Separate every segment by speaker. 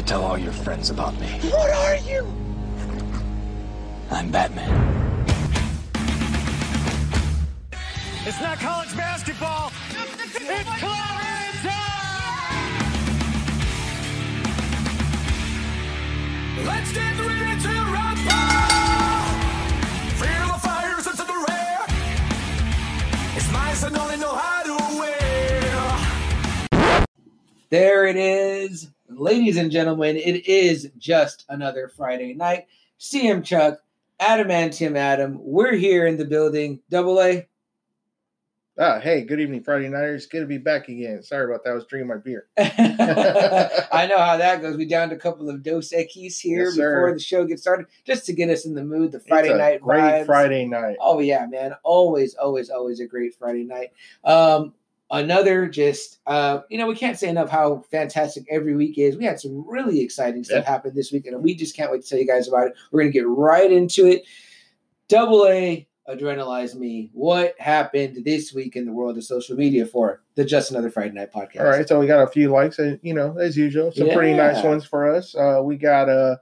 Speaker 1: to tell all your friends about me.
Speaker 2: What are you?
Speaker 1: I'm Batman.
Speaker 2: It's not college basketball. It's Clarence Let's get ready to rumble. Feel the fires into the rare. It's nice and only know how to wear.
Speaker 3: There it is. Ladies and gentlemen, it is just another Friday night. CM Chuck, Adamantium Adam, we're here in the building. Double A.
Speaker 4: Ah, hey, good evening, Friday Nighters. Good to be back again. Sorry about that. I was drinking my beer.
Speaker 3: I know how that goes. We downed a couple of Dos Equis here
Speaker 4: Yes,
Speaker 3: before the show gets started, just to get us in the mood, the Friday night
Speaker 4: great
Speaker 3: vibes.
Speaker 4: Friday night.
Speaker 3: Oh yeah, man. Always, always, always a great Friday night. Um, another just uh, you know, we can't say enough how fantastic every week is. We had some really exciting stuff
Speaker 4: Yeah.
Speaker 3: happen this week, and we just can't wait to tell you guys about it. We're gonna get right into it. Double A adrenalize me. What happened this week in the world of social media for the Just Another Friday Night podcast?
Speaker 4: All right, so we got a few likes, and you know, as usual. Some pretty nice ones for us. Uh, we got a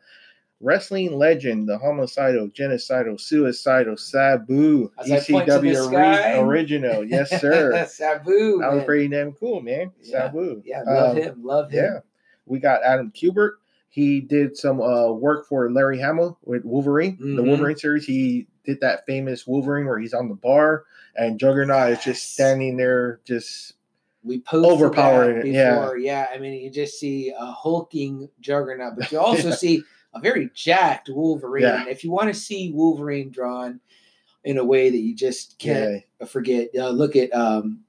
Speaker 4: wrestling legend, the homicidal, genocidal, suicidal Sabu,
Speaker 3: As I point to the
Speaker 4: ECW ori- original. Yes, sir.
Speaker 3: Sabu.
Speaker 4: that was
Speaker 3: man.
Speaker 4: pretty damn cool, man.
Speaker 3: Yeah.
Speaker 4: Sabu.
Speaker 3: Yeah, love
Speaker 4: Um,
Speaker 3: him. Love him.
Speaker 4: Yeah. We got Adam Kubert. He did some uh, work for Larry Hama with Wolverine, the
Speaker 3: Mhm.
Speaker 4: Wolverine series. He did that famous Wolverine where he's on the bar and Juggernaut is just standing there, just
Speaker 3: we posted
Speaker 4: Overpowering it, yeah.
Speaker 3: Yeah. I mean, you just see a hulking juggernaut, but you also see a very jacked Wolverine.
Speaker 4: Yeah.
Speaker 3: If you want to see Wolverine drawn in a way that you just can't forget, uh, look at um,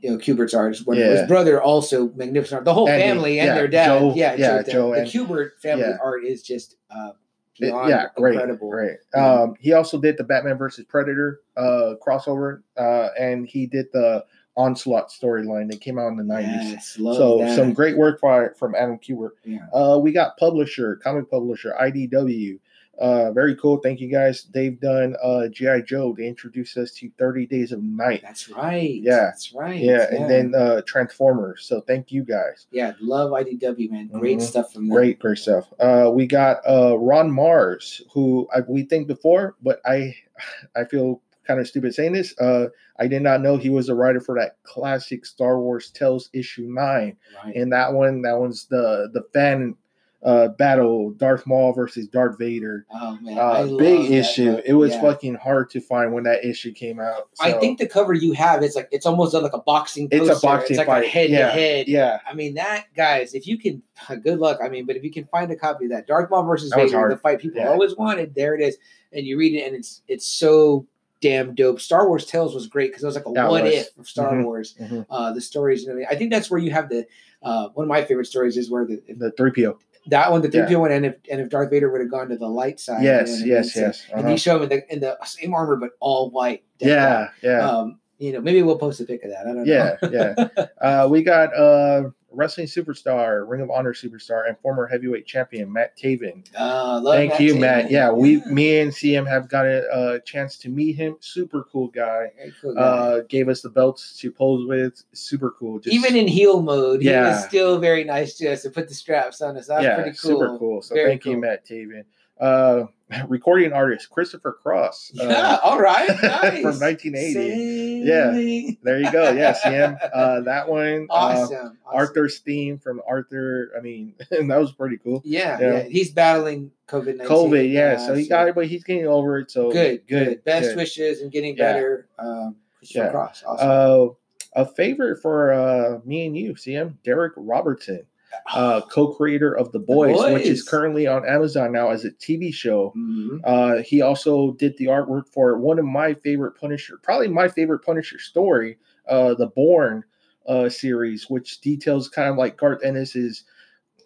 Speaker 3: you know Kubert's art. His,
Speaker 4: Yeah.
Speaker 3: his brother also magnificent. art. The whole
Speaker 4: Andy,
Speaker 3: family and
Speaker 4: yeah,
Speaker 3: their dad.
Speaker 4: Joe-
Speaker 3: yeah,
Speaker 4: yeah,
Speaker 3: Joe.
Speaker 4: Joe
Speaker 3: The,
Speaker 4: and-
Speaker 3: the Kubert family
Speaker 4: yeah.
Speaker 3: art is just uh,
Speaker 4: It- yeah, great,
Speaker 3: incredible.
Speaker 4: great.
Speaker 3: Yeah.
Speaker 4: Um, he also did the Batman versus Predator uh, crossover, uh, and he did the Onslaught storyline that came out in the nineties.
Speaker 3: Yes,
Speaker 4: So
Speaker 3: that.
Speaker 4: some great work by, from Adam Kubert.
Speaker 3: Yeah.
Speaker 4: Uh, we got publisher, comic publisher, IDW. Uh, very cool. Thank you guys. They've done uh, GI Joe. They introduced us to Thirty Days of Night.
Speaker 3: That's right.
Speaker 4: Yeah.
Speaker 3: that's right.
Speaker 4: Yeah, and then uh, Transformers. So thank you guys.
Speaker 3: yeah, love IDW man. Great
Speaker 4: Mhm.
Speaker 3: stuff from them.
Speaker 4: Great, great stuff. Uh, we got uh, Ron Marz, who I, we think before, but I I feel kind of stupid saying this. Uh, I did not know he was a writer for that classic Star Wars Tales issue nine.
Speaker 3: Right.
Speaker 4: And that one, that one's the the fan uh, battle, Darth Maul versus Darth Vader.
Speaker 3: Oh man,
Speaker 4: Uh, big issue.
Speaker 3: book.
Speaker 4: It was
Speaker 3: Yeah.
Speaker 4: fucking hard to find when that issue came out.
Speaker 3: I think the cover you have is like it's almost like a boxing.
Speaker 4: it's a boxing
Speaker 3: It's like
Speaker 4: fight.
Speaker 3: head
Speaker 4: yeah,
Speaker 3: to head.
Speaker 4: Yeah,
Speaker 3: I mean that guys, if you can, good luck. I mean, but if you can find a copy of that Darth Maul versus
Speaker 4: That
Speaker 3: Vader, the fight people
Speaker 4: Yeah.
Speaker 3: always wanted, there it is, and you read it, and it's it's so damn dope. Star Wars Tales was great because it was like a
Speaker 4: That
Speaker 3: what
Speaker 4: was.
Speaker 3: if of Star
Speaker 4: Mhm.
Speaker 3: Wars.
Speaker 4: Mhm.
Speaker 3: Uh, the stories and. I think that's where you have the uh, one of my favorite stories is where the
Speaker 4: the three PO.
Speaker 3: that one, the three
Speaker 4: Yeah.
Speaker 3: PO one, and if and if Darth Vader would have gone to the light side, you know
Speaker 4: Yes,
Speaker 3: what I mean?
Speaker 4: yes,
Speaker 3: So-
Speaker 4: yes.
Speaker 3: and
Speaker 4: uh-huh.
Speaker 3: he showed him in the, in the same armor but all white.
Speaker 4: Yeah, yeah.
Speaker 3: Um, you know, maybe we'll post a pic of that. I don't
Speaker 4: Yeah,
Speaker 3: know.
Speaker 4: yeah. Uh, we got uh, wrestling superstar, Ring of Honor superstar, and former heavyweight champion Matt Taven.
Speaker 3: uh, love
Speaker 4: Thank
Speaker 3: Matt
Speaker 4: you,
Speaker 3: Taven.
Speaker 4: Matt. Yeah, we, me and CM have got a, uh chance to meet him. Super cool guy.
Speaker 3: Cool guy.
Speaker 4: Uh, gave us the belts to pose with. Super cool. Just,
Speaker 3: Even in heel mode, he
Speaker 4: Yeah.
Speaker 3: was still very nice to us to put the straps on us. That's
Speaker 4: yeah,
Speaker 3: pretty cool.
Speaker 4: super cool. So
Speaker 3: Very
Speaker 4: thank you. Matt Taven. Uh, recording artist Christopher Cross. uh,
Speaker 3: Yeah, all right, nice.
Speaker 4: from 1980.
Speaker 3: Sailing.
Speaker 4: Yeah. There you go. Yeah, CM. Uh, that one. Uh,
Speaker 3: awesome. awesome.
Speaker 4: Arthur's theme from Arthur. I mean, that was pretty cool.
Speaker 3: Yeah,
Speaker 4: Yeah.
Speaker 3: yeah, he's battling COVID nineteen.
Speaker 4: COVID, yeah. so he got it, but he's getting over it. So
Speaker 3: good, good, Best
Speaker 4: good.
Speaker 3: wishes and getting
Speaker 4: Yeah.
Speaker 3: better. Um, Christopher
Speaker 4: Yeah.
Speaker 3: Cross, awesome.
Speaker 4: Uh, a favorite for uh, me and you, CM Darick Robertson, uh, co-creator of The Boys, which is currently on Amazon now as a TV show.
Speaker 3: Mhm.
Speaker 4: Uh, he also did the artwork for one of my favorite Punisher, probably my favorite Punisher story, uh, the Born uh, series, which details kind of like Garth Ennis's,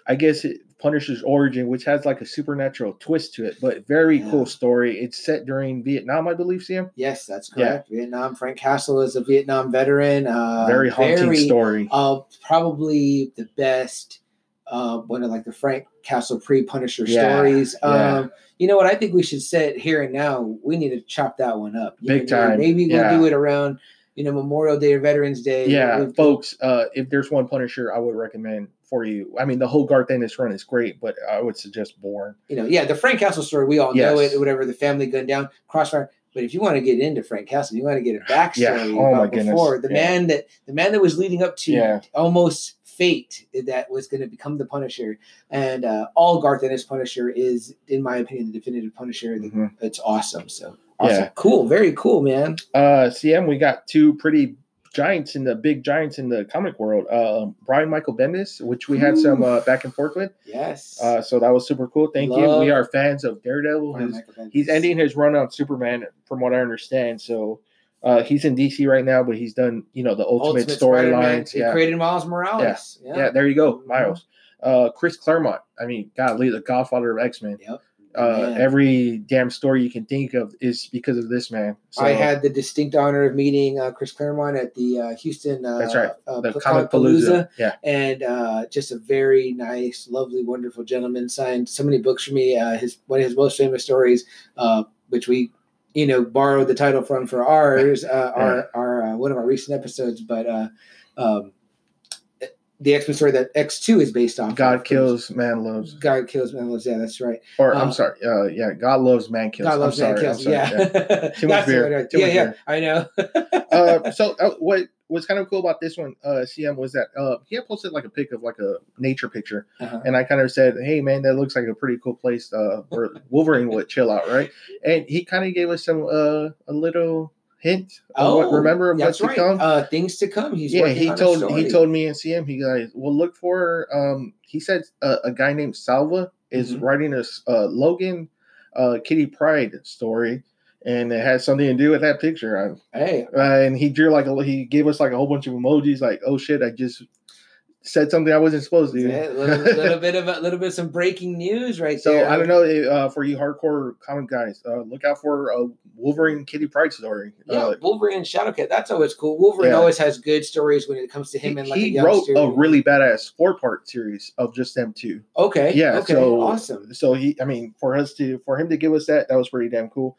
Speaker 4: I guess, it, Punisher's origin, which has like a supernatural twist to it, but very
Speaker 3: Yeah.
Speaker 4: cool story. It's set during Vietnam, I believe, Sam.
Speaker 3: Yes, that's
Speaker 4: Yeah.
Speaker 3: correct. Vietnam. Frank Castle is a Vietnam veteran. Uh,
Speaker 4: very haunting
Speaker 3: very,
Speaker 4: story.
Speaker 3: Uh, probably the best. Uh, one of like the Frank Castle pre Punisher
Speaker 4: Yeah,
Speaker 3: stories.
Speaker 4: yeah.
Speaker 3: Um, you know what? I think we should set here and now. We need to chop that one up. You
Speaker 4: Big
Speaker 3: me.
Speaker 4: time,
Speaker 3: Maybe we'll
Speaker 4: yeah.
Speaker 3: do it around you know Memorial Day or Veterans Day.
Speaker 4: yeah, folks. Uh, if there's one Punisher, I would recommend for you. I mean, the whole Garth Ennis run is great, but I would suggest Born.
Speaker 3: You know, yeah, the Frank Castle story, we all know
Speaker 4: Yes.
Speaker 3: it, whatever, the family gun down, crossfire. But if you want to get into Frank Castle, you want to get a backstory
Speaker 4: Yeah. Oh, my
Speaker 3: about
Speaker 4: goodness.
Speaker 3: before the
Speaker 4: Yeah.
Speaker 3: man that the man that was leading up to
Speaker 4: Yeah.
Speaker 3: almost fate that was going to become the Punisher, and uh, all Garth Ennis Punisher is, in my opinion, the definitive Punisher.
Speaker 4: Mhm.
Speaker 3: It's awesome. So awesome,
Speaker 4: Yeah.
Speaker 3: cool, very cool, man.
Speaker 4: Uh, CM, we got two pretty giants in the big giants in the comic world. Um, Brian Michael Bendis, which we had some uh, back and forth with.
Speaker 3: Yes,
Speaker 4: Uh, so that was super cool. Thank you. We are fans of Daredevil. His, he's ending his run on Superman, from what I understand. So uh, he's in DC right now, but he's done you know the ultimate,
Speaker 3: Spider-Man.
Speaker 4: storylines.
Speaker 3: He
Speaker 4: Yeah.
Speaker 3: created Miles Morales. Yeah,
Speaker 4: yeah, there you go,
Speaker 3: Mhm.
Speaker 4: Miles. Uh, Chris Claremont. I mean, golly, the Godfather of X Men.
Speaker 3: Yep.
Speaker 4: Uh, every damn story you can think of is because of this man. So,
Speaker 3: I had the distinct honor of meeting uh, Chris Claremont at the uh, Houston. Uh,
Speaker 4: That's right,
Speaker 3: Uh,
Speaker 4: the Comicpalooza. Yeah,
Speaker 3: and uh, just a very nice, lovely, wonderful gentleman. Signed so many books for me. Uh, his one of his most famous stories, uh, which we, you know, borrowed the title from for ours, uh, our our uh, one of our recent episodes. But uh, um, the X Men story that X Two is based off.
Speaker 4: God kills, man loves.
Speaker 3: God kills, man loves. Yeah, that's right.
Speaker 4: Or I'm sorry. Uh, yeah, God loves, man kills.
Speaker 3: God loves,
Speaker 4: I'm
Speaker 3: man
Speaker 4: sorry.
Speaker 3: kills.
Speaker 4: Sorry,
Speaker 3: yeah,
Speaker 4: Too much beer. Too
Speaker 3: yeah,
Speaker 4: much
Speaker 3: yeah.
Speaker 4: beer.
Speaker 3: I know.
Speaker 4: uh, so uh, what was kind of cool about this one, uh, CM, was that uh, he had posted like a pic of like a nature picture,
Speaker 3: Uh-huh.
Speaker 4: and I kind of said, "Hey, man, that looks like a pretty cool place uh, where Wolverine would chill out, right?" And he kind of gave us some uh, a little hint. Of what, remember of
Speaker 3: Oh, that's
Speaker 4: what's to come.
Speaker 3: Uh, things to come. He's
Speaker 4: yeah, he told he told me and CM he guys will look for. Um, he said uh, a guy named Salva is
Speaker 3: Mhm.
Speaker 4: writing a uh, Logan uh, Kitty Pryde story, and it has something to do with that picture.
Speaker 3: Hey,
Speaker 4: Uh, and he drew like a he gave us like a whole bunch of emojis, like oh shit, I just said something I wasn't supposed to.
Speaker 3: a little, little bit of a little bit of some breaking news right
Speaker 4: so
Speaker 3: there.
Speaker 4: I don't know uh, for you hardcore comic guys, uh, look out for a Wolverine Kitty Pryde story.
Speaker 3: Yeah,
Speaker 4: Uh,
Speaker 3: Wolverine Shadowcat. That's always cool. Wolverine
Speaker 4: Yeah.
Speaker 3: always has good stories when it comes to him
Speaker 4: he,
Speaker 3: and like a
Speaker 4: he wrote
Speaker 3: youngster.
Speaker 4: a really badass four part series of just them two.
Speaker 3: okay.
Speaker 4: Yeah,
Speaker 3: Okay.
Speaker 4: so
Speaker 3: awesome.
Speaker 4: So he, I mean, for us to for him to give us that, that was pretty damn cool.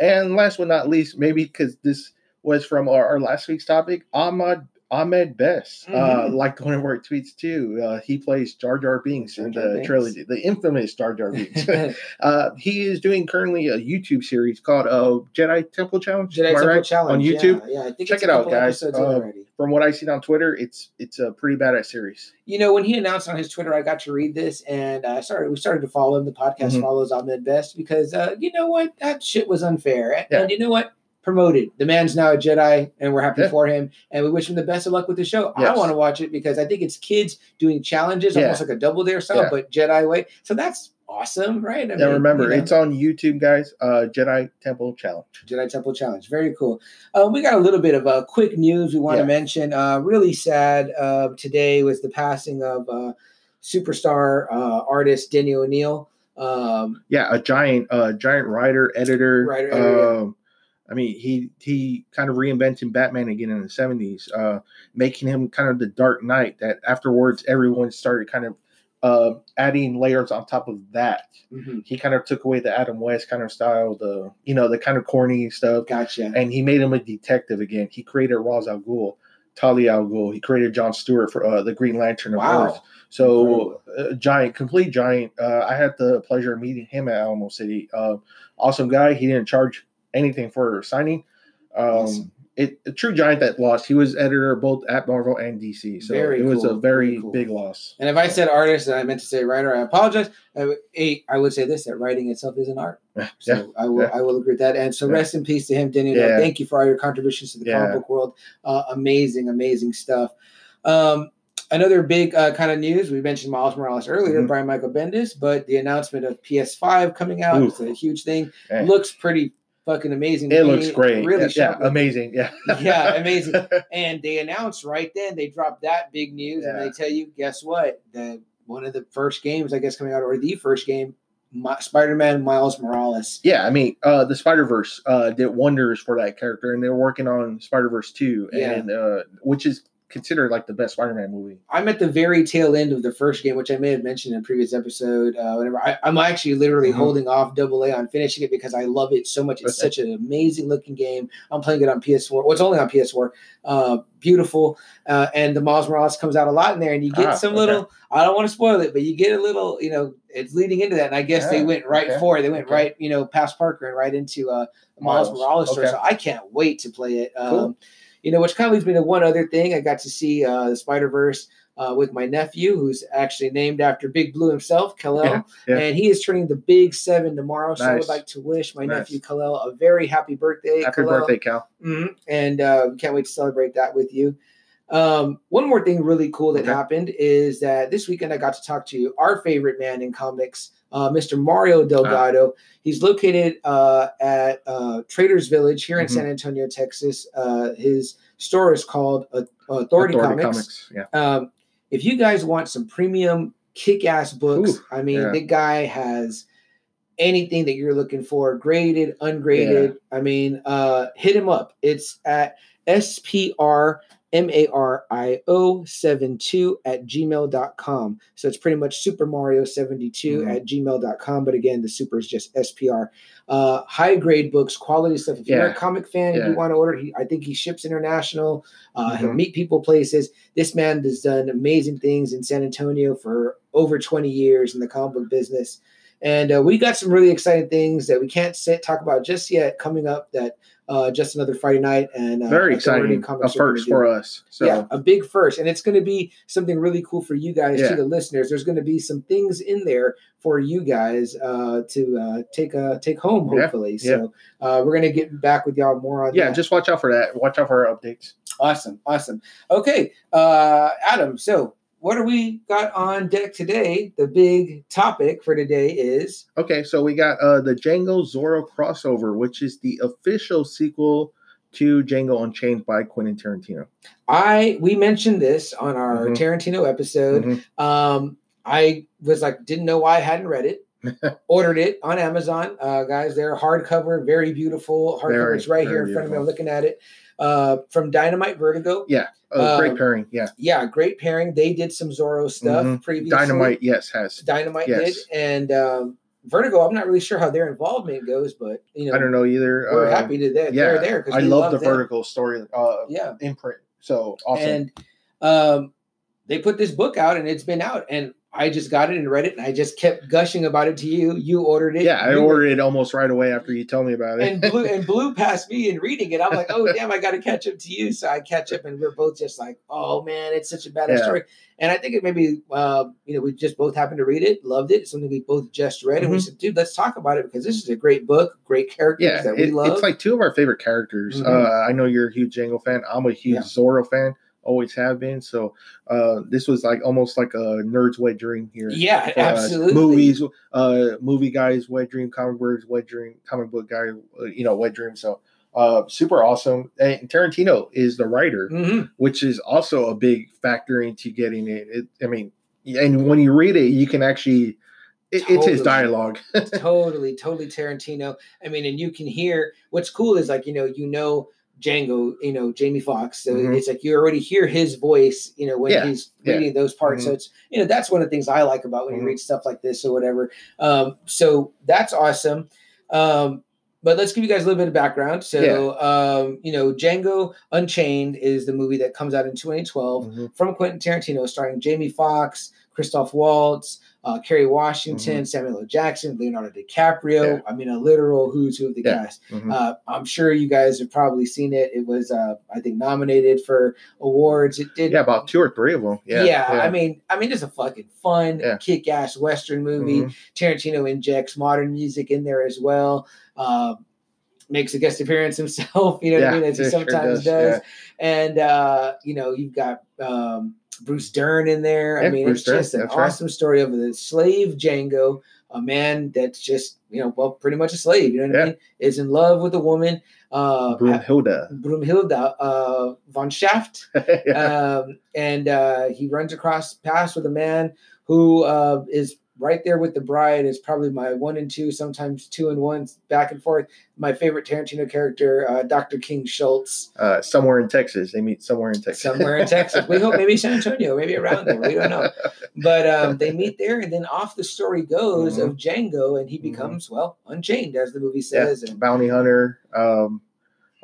Speaker 4: And last but not least, maybe because this was from our, our last week's topic, Ahmed Ahmed Best, uh,
Speaker 3: Mhm.
Speaker 4: liked one of our tweets too. Uh, he plays Jar Jar Binks
Speaker 3: Jar
Speaker 4: in the
Speaker 3: Binks.
Speaker 4: trilogy, the infamous Jar Jar Binks. uh, he is doing currently a YouTube series called uh, Jedi Temple Challenge.
Speaker 3: Jedi Temple
Speaker 4: right?
Speaker 3: Challenge
Speaker 4: on YouTube.
Speaker 3: Yeah, yeah, I think
Speaker 4: Check it out, guys. Uh. From what I seen on Twitter, it's it's a pretty badass series.
Speaker 3: You know, when he announced on his Twitter, I got to read this, and I started. We started to follow him. The podcast
Speaker 4: Mhm.
Speaker 3: follows Ahmed Best because uh, you know what, that shit was unfair,
Speaker 4: Yeah.
Speaker 3: and you know what, promoted. The man's now a Jedi, and we're happy
Speaker 4: Yeah.
Speaker 3: for him, and we wish him the best of luck with the show. I want to watch it because I think it's kids doing challenges,
Speaker 4: Yeah.
Speaker 3: almost like a double dare style,
Speaker 4: Yeah.
Speaker 3: but Jedi way. So that's awesome, right? I
Speaker 4: now remember,
Speaker 3: you know.
Speaker 4: it's on YouTube, guys. Uh, Jedi Temple Challenge.
Speaker 3: Jedi Temple Challenge. Very cool. Um, we got a little bit of uh, quick news we want to mention. Uh, really sad uh, today was the passing of uh, superstar uh, artist Denny O'Neil. Um,
Speaker 4: yeah, a giant, uh, giant writer, editor.
Speaker 3: Writer, editor.
Speaker 4: Um, I mean, he he kind of reinvented Batman again in the seventies, uh, making him kind of the Dark Knight. That afterwards, everyone started kind of uh, adding layers on top of that. He kind of took away the Adam West kind of style, the you know the kind of corny stuff,
Speaker 3: Gotcha.
Speaker 4: and he made him a detective again. He created Ra's al Ghul, Talia al Ghul. He created John Stewart for uh, the Green Lantern of Earth. So uh, giant, complete giant. Uh, I had the pleasure of meeting him at Alamo City. Uh, awesome guy. He didn't charge anything for signing. Um,
Speaker 3: Awesome.
Speaker 4: It a true giant that lost. He was editor both at Marvel and DC, so
Speaker 3: Very
Speaker 4: it was
Speaker 3: cool,
Speaker 4: a very,
Speaker 3: very cool.
Speaker 4: big loss.
Speaker 3: And if I said artist and I meant to say writer, I apologize. I, would- A, I would say this that writing itself is an art.
Speaker 4: Yeah,
Speaker 3: So I will
Speaker 4: yeah.
Speaker 3: I will agree with that. And so
Speaker 4: Yeah.
Speaker 3: rest in peace to him, Denny.
Speaker 4: Yeah.
Speaker 3: Thank you for all your contributions to the
Speaker 4: Yeah.
Speaker 3: comic book world. Uh, amazing, amazing stuff. Um, another big uh, kind of news. We mentioned Miles Morales earlier,
Speaker 4: Mhm.
Speaker 3: Brian Michael Bendis, but the announcement of PS5 coming out
Speaker 4: Ooh.
Speaker 3: is a huge thing.
Speaker 4: Yeah.
Speaker 3: Looks pretty fucking amazing.
Speaker 4: It
Speaker 3: me.
Speaker 4: looks great.
Speaker 3: Really
Speaker 4: yeah, yeah, amazing. Yeah,
Speaker 3: Yeah, amazing. And they announced right then, they dropped that big news, and they tell you, guess what? The one of the first games, I guess, coming out, or the first game, Mi- Spider-Man Miles Morales.
Speaker 4: yeah. I mean, uh, the Spider Verse uh, did wonders for that character, and they're working on Spider Verse two,
Speaker 3: Yeah.
Speaker 4: and uh, which is considered like the best Spider-Man movie.
Speaker 3: I'm at the very tail end of the first game, which I may have mentioned in a previous episode. Uh, whenever I, I'm actually literally
Speaker 4: Mhm.
Speaker 3: holding off Double A on finishing it because I love it so much. It's
Speaker 4: Okay.
Speaker 3: such an amazing looking game. I'm playing it on PS4. Well, it's only on PS4. Uh, beautiful. Uh, and the Miles Morales comes out a lot in there, and you get
Speaker 4: Ah,
Speaker 3: some
Speaker 4: okay.
Speaker 3: little. I don't want to spoil it, but you get a little. You know, it's leading into that, and I guess they went right
Speaker 4: okay,
Speaker 3: for it. They went right, you know, past Parker and right into uh, Miles,
Speaker 4: Miles,
Speaker 3: Morales story. So I can't wait to play it. Um,
Speaker 4: Cool.
Speaker 3: You know, which kind of leads me to one other thing. I got to see uh, the Spider Verse uh, with my nephew, who's actually named after Big Blue himself, Kal-El,
Speaker 4: Yeah, yeah.
Speaker 3: and he is turning the big seven tomorrow. So I would like to wish my
Speaker 4: Nice.
Speaker 3: nephew Kal-El a very happy birthday.
Speaker 4: Happy
Speaker 3: Kal-El.
Speaker 4: birthday, Cal.
Speaker 3: Mhm. And uh, we can't wait to celebrate that with you. Um, one more thing really cool that
Speaker 4: Okay.
Speaker 3: happened is that this weekend I got to talk to our favorite man in comics, uh, Mr. Mario Delgado. He's located uh, at uh, Traders Village here in
Speaker 4: Mhm.
Speaker 3: San Antonio, Texas. Uh, his store is called uh, Authority, Comics.
Speaker 4: Yeah.
Speaker 3: Um, if you guys want some premium kick-ass books,
Speaker 4: Ooh,
Speaker 3: I mean,
Speaker 4: yeah.
Speaker 3: the guy has anything that you're looking for, graded, ungraded. I mean, uh, hit him up. It's at SPR M-A-R-I-O 72 at gmail.com. So it's pretty much Super Mario 72
Speaker 4: Mhm.
Speaker 3: at gmail.com. But again, the super is just SPR. Uh, high grade books, quality stuff. If you're a comic fan and you want to order, he, I think he ships international. Uh, He'll
Speaker 4: Mhm.
Speaker 3: meet people places. This man has done amazing things in San Antonio for over 20 years in the comic book business. And uh, we got some really exciting things that we can't sit, talk about just yet coming up that uh, just another Friday night. And uh,
Speaker 4: Very exciting. A first for us. So
Speaker 3: yeah, a big first, and it's going to be something really cool for you guys,
Speaker 4: Yeah.
Speaker 3: to the listeners. There's going to be some things in there for you guys uh, to uh, take uh, take home,
Speaker 4: Yeah,
Speaker 3: hopefully. So uh, we're going to get back with y'all more on
Speaker 4: yeah,
Speaker 3: that.
Speaker 4: just watch out for that. Watch out for our updates.
Speaker 3: awesome, awesome. Okay, uh, Adam. So what do we got on deck today? The big topic for today is
Speaker 4: Okay, so we got uh the Django Zorro crossover, which is the official sequel to Django Unchained by Quentin Tarantino.
Speaker 3: I. We mentioned this on our
Speaker 4: Mhm.
Speaker 3: Tarantino episode.
Speaker 4: Mhm.
Speaker 3: Um, I was like, didn't know why I hadn't read it. Ordered it on Amazon, uh, guys. They're hardcover, very beautiful hardcover. It's right here in front of me. I'm looking at it. Uh, from Dynamite Vertigo.
Speaker 4: Yeah, great
Speaker 3: Um,
Speaker 4: pairing. Yeah,
Speaker 3: Yeah, great pairing. They did some Zorro stuff
Speaker 4: Mhm.
Speaker 3: previously.
Speaker 4: Dynamite. Yes, has.
Speaker 3: Dynamite
Speaker 4: Yes.
Speaker 3: did, and um, Vertigo. I'm not really sure how their involvement goes, but you know,
Speaker 4: I don't know either.
Speaker 3: we're
Speaker 4: Uh,
Speaker 3: happy to that
Speaker 4: yeah,
Speaker 3: they're there because
Speaker 4: I love the Vertigo story uh,
Speaker 3: Yeah,
Speaker 4: imprint. So awesome.
Speaker 3: and um, they put this book out, and it's been out, and I just got it and read it, and I just kept gushing about it to you. You ordered it.
Speaker 4: yeah, I ordered it almost right away after you told me about it.
Speaker 3: and blue and blue past me and reading it. I'm like, oh damn, I got to catch up to you. So I catch up, and we're both just like, oh man, it's such a bad
Speaker 4: Yeah.
Speaker 3: story. And I think it maybe, uh, you know, we just both happened to read it, loved it. It's something we both just read, and we
Speaker 4: Mhm.
Speaker 3: said, dude, let's talk about it because this is a great book, great characters
Speaker 4: yeah,
Speaker 3: that we
Speaker 4: it-
Speaker 3: love.
Speaker 4: it's like two of our favorite characters.
Speaker 3: Mhm.
Speaker 4: Uh, I know you're a huge Django fan. I'm a huge
Speaker 3: Yeah.
Speaker 4: Zorro fan. Always have been. So uh, this was like almost like a nerd's wet dream here.
Speaker 3: yeah,
Speaker 4: for us.
Speaker 3: absolutely.
Speaker 4: Movies, uh, movie guys, wet dream, comic books, wet dream, comic book guy, uh, you know, wet dream. So, uh, super awesome. And Tarantino is the writer,
Speaker 3: Mhm.
Speaker 4: which is also a big factor into getting it. it I mean, and when you read it, you can actually, it, it's his dialogue.
Speaker 3: totally, totally Tarantino. I mean, and you can hear what's cool is like, you know, you know Django, you know, Jamie Foxx. So
Speaker 4: Mhm.
Speaker 3: it's like you already hear his voice, you know, when
Speaker 4: Yeah,
Speaker 3: he's
Speaker 4: yeah.
Speaker 3: reading those parts. So it's, you know, that's one of the things I like about when
Speaker 4: Mhm.
Speaker 3: you read stuff like this or whatever. Um, so that's awesome. Um, but let's give you guys a little bit of background. So, um, you know, Django Unchained is the movie that comes out in 2012
Speaker 4: Mhm.
Speaker 3: from Quentin Tarantino, starring Jamie Foxx, Christoph Waltz, uh, Kerry Washington, Samuel L. Jackson, Leonardo DiCaprio.
Speaker 4: Mm-hmm. Yeah.
Speaker 3: I mean, a literal who's who of the
Speaker 4: Yeah.
Speaker 3: cast.
Speaker 4: Mhm.
Speaker 3: Uh, I'm sure you guys have probably seen it. It was, uh, I think, nominated for awards. It did.
Speaker 4: yeah, about two or three of them. Yeah,
Speaker 3: Yeah, I mean, I mean, it's a fucking fun,
Speaker 4: Yeah.
Speaker 3: kick-ass Western movie.
Speaker 4: Mhm.
Speaker 3: Tarantino injects modern music in there as well. Um, makes a guest appearance himself, you know what I mean, as he
Speaker 4: it sure
Speaker 3: sometimes
Speaker 4: does,
Speaker 3: does.
Speaker 4: yeah.
Speaker 3: And uh, you know, you've got um, Bruce Dern in there. I mean,
Speaker 4: Bruce
Speaker 3: it's
Speaker 4: Dern,
Speaker 3: just an
Speaker 4: that's right.
Speaker 3: awesome story of the slave Django, a man that's just you know, well, pretty much a slave. You know what I mean? Is in love with a woman. Uh,
Speaker 4: Broomhilda.
Speaker 3: Broomhilda uh, von Shaft
Speaker 4: yeah.
Speaker 3: um, and uh, he runs across paths with a man who uh, is right there with the bride is probably my one and two, sometimes two and one, back and forth. My favorite Tarantino character, uh, Dr. King Schultz,
Speaker 4: Uh, somewhere in Texas, they meet somewhere in Texas.
Speaker 3: somewhere in Texas. We hope maybe San Antonio, maybe around there. We don't know. But um, they meet there, and then off the story goes of Django, and he
Speaker 4: Mhm.
Speaker 3: becomes well unchained, as the movie
Speaker 4: Yeah,
Speaker 3: says, and
Speaker 4: bounty hunter, um,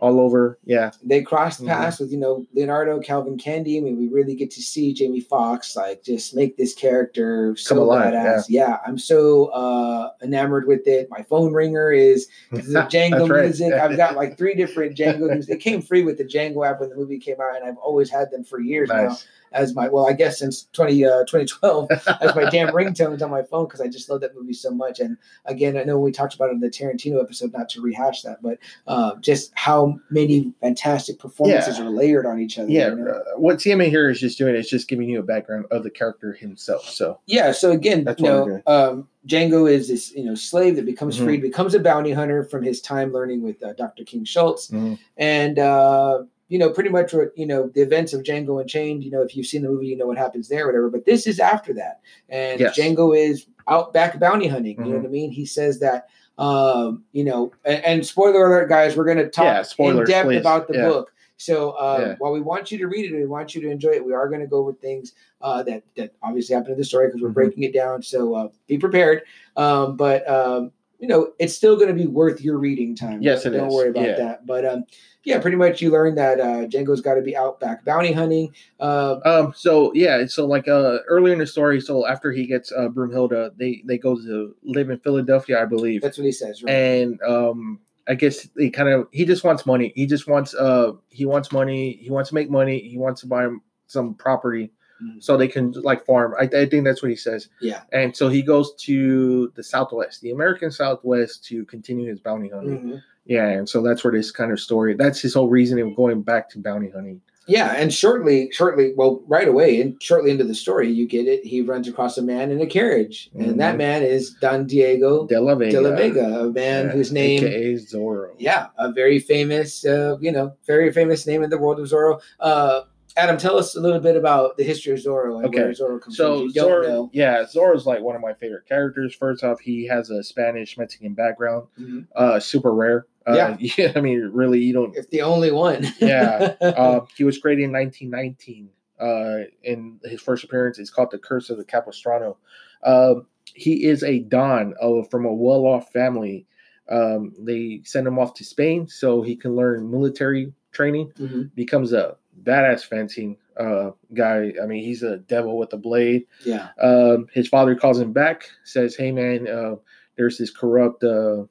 Speaker 4: all over. Yeah,
Speaker 3: they crossed
Speaker 4: Mhm.
Speaker 3: paths with you know Leonardo, Calvin Candy. I mean, we really get to see Jamie Foxx like just make this character so
Speaker 4: Come alive,
Speaker 3: badass. Yeah. I'm so uh, enamored with it. My phone ringer is the Django
Speaker 4: right.
Speaker 3: music. I've got like three different Django music. It came free with the Django app when the movie came out, and I've always had them for years now
Speaker 4: nice.
Speaker 3: As my well, I guess since 20, uh, 2012 as my damn ringtones on my phone because I just love that movie so much. And again, I know we talked about it in the Tarantino episode, not to rehash that, but uh, just how many fantastic performances
Speaker 4: Yeah.
Speaker 3: are layered on each other.
Speaker 4: Yeah,
Speaker 3: you know?
Speaker 4: uh, what TMA here is just doing is just giving you a background of the character himself. So
Speaker 3: Yeah. So again,
Speaker 4: That's
Speaker 3: you
Speaker 4: what
Speaker 3: know, um, Django is this you know slave that becomes
Speaker 4: Mhm.
Speaker 3: freed, becomes a bounty hunter from his time learning with uh, Dr. King Schultz,
Speaker 4: Mhm.
Speaker 3: and uh, you know pretty much what you know the events of Django Unchained. You know, if you've seen the movie, you know what happens there, whatever. But this is after that, and
Speaker 4: Yes.
Speaker 3: Django is out back bounty hunting. You know what I mean? He says that. Um, you know, and, and spoiler alert, guys, we're going to talk
Speaker 4: Yeah,
Speaker 3: in depth
Speaker 4: please.
Speaker 3: about the
Speaker 4: Yeah.
Speaker 3: book. So uh,
Speaker 4: Yeah.
Speaker 3: while we want you to read it we want you to enjoy it, we are going to go over things uh, that that obviously happened in the story because we're
Speaker 4: Mhm.
Speaker 3: breaking it down. So uh, be prepared. Um, but um, you know, it's still going to be worth your reading time.
Speaker 4: Yes, it
Speaker 3: don't
Speaker 4: is.
Speaker 3: worry about
Speaker 4: Yeah.
Speaker 3: that. But um, yeah, pretty much you learn that uh, Django's got to be out back bounty hunting. Uh,
Speaker 4: Um. So yeah. So like uh earlier in the story, so after he gets uh Broomhilda, they they go to live in Philadelphia, I believe,
Speaker 3: that's what he says. Right?
Speaker 4: and um I guess he kind of he just wants money. He just wants uh he wants money. He wants to make money. He wants to buy some property
Speaker 3: Mhm.
Speaker 4: so they can like farm. I, I think that's what he says.
Speaker 3: Yeah.
Speaker 4: And so he goes to the Southwest, the American Southwest, to continue his bounty hunting.
Speaker 3: Mhm.
Speaker 4: Yeah, and so that's where this kind of story. That's his whole reasoning of going back to bounty hunting.
Speaker 3: Yeah, and shortly, shortly, well, right away, and shortly into the story, you get it. He runs across a man in a carriage, and that
Speaker 4: Mhm.
Speaker 3: man is Don Diego
Speaker 4: De La Vega,
Speaker 3: de la Vega, a man
Speaker 4: Yeah,
Speaker 3: whose name,
Speaker 4: is Zorro.
Speaker 3: yeah, a very famous, uh, you know, very famous name in the world of Zorro. Uh, Adam, tell us a little bit about the history of Zorro and
Speaker 4: Okay,
Speaker 3: where Zorro comes
Speaker 4: So
Speaker 3: from. if You don't
Speaker 4: Zorro, yeah, Zorro's like one of my favorite characters. First off, he has a Spanish Mexican background,
Speaker 3: Mhm.
Speaker 4: uh, super rare. Uh, yeah, I mean, really, you don't.
Speaker 3: If the only one.
Speaker 4: Yeah, uh, he was created in 1919. Uh, in his first appearance, it's called the Curse of the Capistrano. Um, he is a don of from a well-off family. Um, they send him off to Spain so he can learn military training.
Speaker 3: Mhm.
Speaker 4: Becomes a badass fencing uh, guy. I mean, he's a devil with a blade.
Speaker 3: Yeah.
Speaker 4: Um, his father calls him back, says, "Hey, man, uh, there's this corrupt, uh,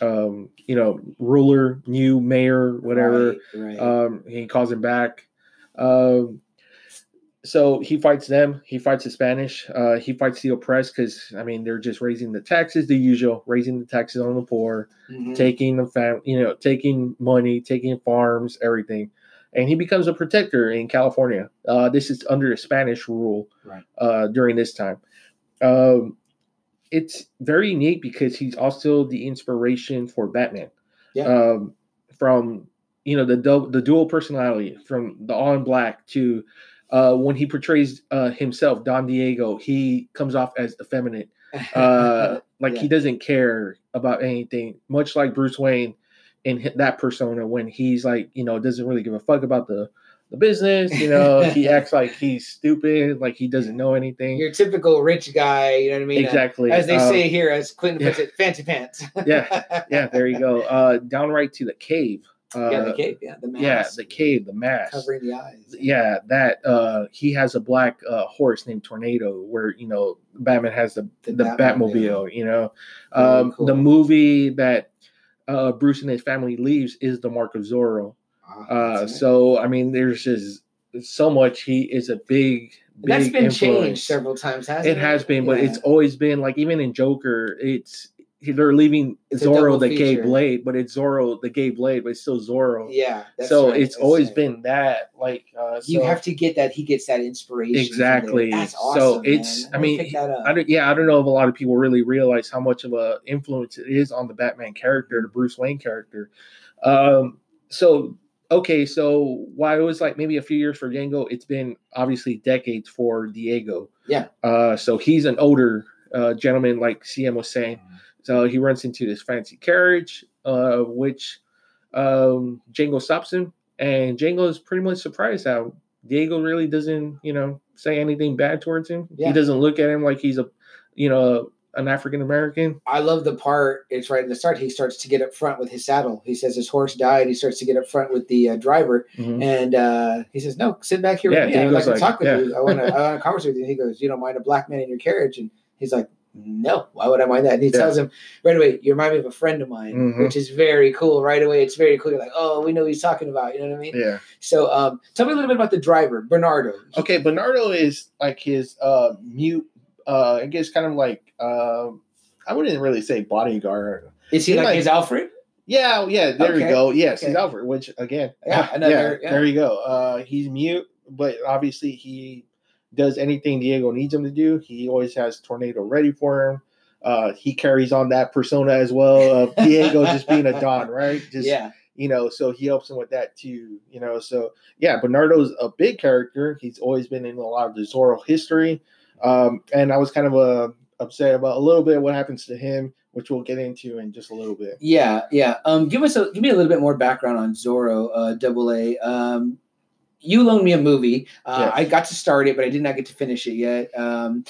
Speaker 4: um, you know, ruler, new mayor, whatever."
Speaker 3: Right. right.
Speaker 4: Um, he calls him back. Um, so he fights them. He fights the Spanish. Uh, he fights the oppressed because I mean they're just raising the taxes, the usual, raising the taxes on the poor,
Speaker 3: Mhm.
Speaker 4: taking the fam, you know, taking money, taking farms, everything. And he becomes a protector in California. Uh, this is under Spanish rule
Speaker 3: Right.
Speaker 4: uh, during this time. Um, it's very neat because he's also the inspiration for Batman.
Speaker 3: Yeah.
Speaker 4: Um, from you know the du- the dual personality from the all in black to uh, when he portrays uh, himself, Don Diego, he comes off as effeminate uh, like he doesn't care about anything, much like Bruce Wayne in that persona when he's like, you know, doesn't really give a fuck about the the business. You know, he acts like he's stupid, like he doesn't know anything.
Speaker 3: Your typical rich guy, you know what I mean? Uh,
Speaker 4: exactly.
Speaker 3: As they
Speaker 4: Um,
Speaker 3: say here, as Clinton puts it, fancy pants.
Speaker 4: Yeah, yeah, there you go. Uh, downright to the cave. Uh,
Speaker 3: yeah, the cave. yeah, the mask.
Speaker 4: yeah, the cave, the mask.
Speaker 3: covering the eyes.
Speaker 4: yeah that uh he has a black uh horse named tornado where you know batman has the
Speaker 3: The
Speaker 4: the,
Speaker 3: Batmobile.
Speaker 4: batmobile, you know um
Speaker 3: cool.
Speaker 4: the movie that uh bruce and his family leaves is the mark of zorro
Speaker 3: Ah,
Speaker 4: uh so i mean there's just so much he is a big
Speaker 3: And that's
Speaker 4: big
Speaker 3: been
Speaker 4: influence.
Speaker 3: changed several times, hasn't it?
Speaker 4: it has been but it's always been like even in joker it's they're leaving
Speaker 3: It's
Speaker 4: zorro
Speaker 3: double
Speaker 4: the gay blade but it's zorro the gay blade but it's still zorro
Speaker 3: yeah. that's
Speaker 4: so
Speaker 3: right,
Speaker 4: it's
Speaker 3: that's
Speaker 4: always
Speaker 3: right.
Speaker 4: been that like uh
Speaker 3: You have to get that. He gets that inspiration.
Speaker 4: Exactly.
Speaker 3: That's
Speaker 4: So it's-
Speaker 3: man.
Speaker 4: I
Speaker 3: I'm
Speaker 4: mean,
Speaker 3: pick that up.
Speaker 4: I don't, yeah, I don't know if a lot of people really realize how much of a influence it is on the Batman character, the Bruce Wayne character. Um, so okay, so while it was like maybe a few years for Django, it's been obviously decades for Diego.
Speaker 3: Yeah.
Speaker 4: Uh, so he's an older uh, gentleman, like CM was saying. So he runs into this fancy carriage, uh, which um, Django stops him, and Django is pretty much surprised how Diego really doesn't, you know, say anything bad towards him.
Speaker 3: Yeah.
Speaker 4: He doesn't look at him like he's a, you know, an African American.
Speaker 3: I love the part. It's right in the start. He starts to get up front with his saddle. He says his horse died. He starts to get up front with the uh, driver, and uh, he says, "No, sit back here
Speaker 4: Yeah,
Speaker 3: with me. I'd
Speaker 4: Diego's
Speaker 3: like to talk with
Speaker 4: yeah.
Speaker 3: you. I want to. I want to converse with you." He goes, "You don't mind a black man in your carriage?" And he's like, "No, why would I mind that?" And he
Speaker 4: Yeah.
Speaker 3: tells him right away, "You remind me of a friend of mine,"
Speaker 4: Mhm.
Speaker 3: which is very cool. Right away, it's very cool. You're like, "Oh, we know who he's talking about." You know what I mean?
Speaker 4: Yeah.
Speaker 3: So, um, tell me a little bit about the driver, Bernardo.
Speaker 4: Okay, Bernardo is like his uh mute. Uh, I guess kind of like uh, I wouldn't really say bodyguard.
Speaker 3: Is he
Speaker 4: he
Speaker 3: like,
Speaker 4: like-
Speaker 3: his Alfred?
Speaker 4: Yeah, yeah, there you go. Yes, he's. Alfred, which again,
Speaker 3: Yeah, another- yeah.
Speaker 4: there you go. Uh, he's mute, but obviously he does anything Diego needs him to do. He always has tornado ready for him. Uh, he carries on that persona as well of Diego just being a don, right? Just
Speaker 3: yeah,
Speaker 4: you know, so he helps him with that too, you know. So yeah, Bernardo's a big character. He's always been in a lot of the Zorro history, um, and I was kind of uh, upset about a little bit of what happens to him, which we'll get into in just a little bit.
Speaker 3: Yeah, yeah. Um, give us a give me a little bit more background on Zorro uh, Double A. Um, you loaned me a movie. Uh,
Speaker 4: Yes.
Speaker 3: I got to start it, but I did not get to finish it yet. Um,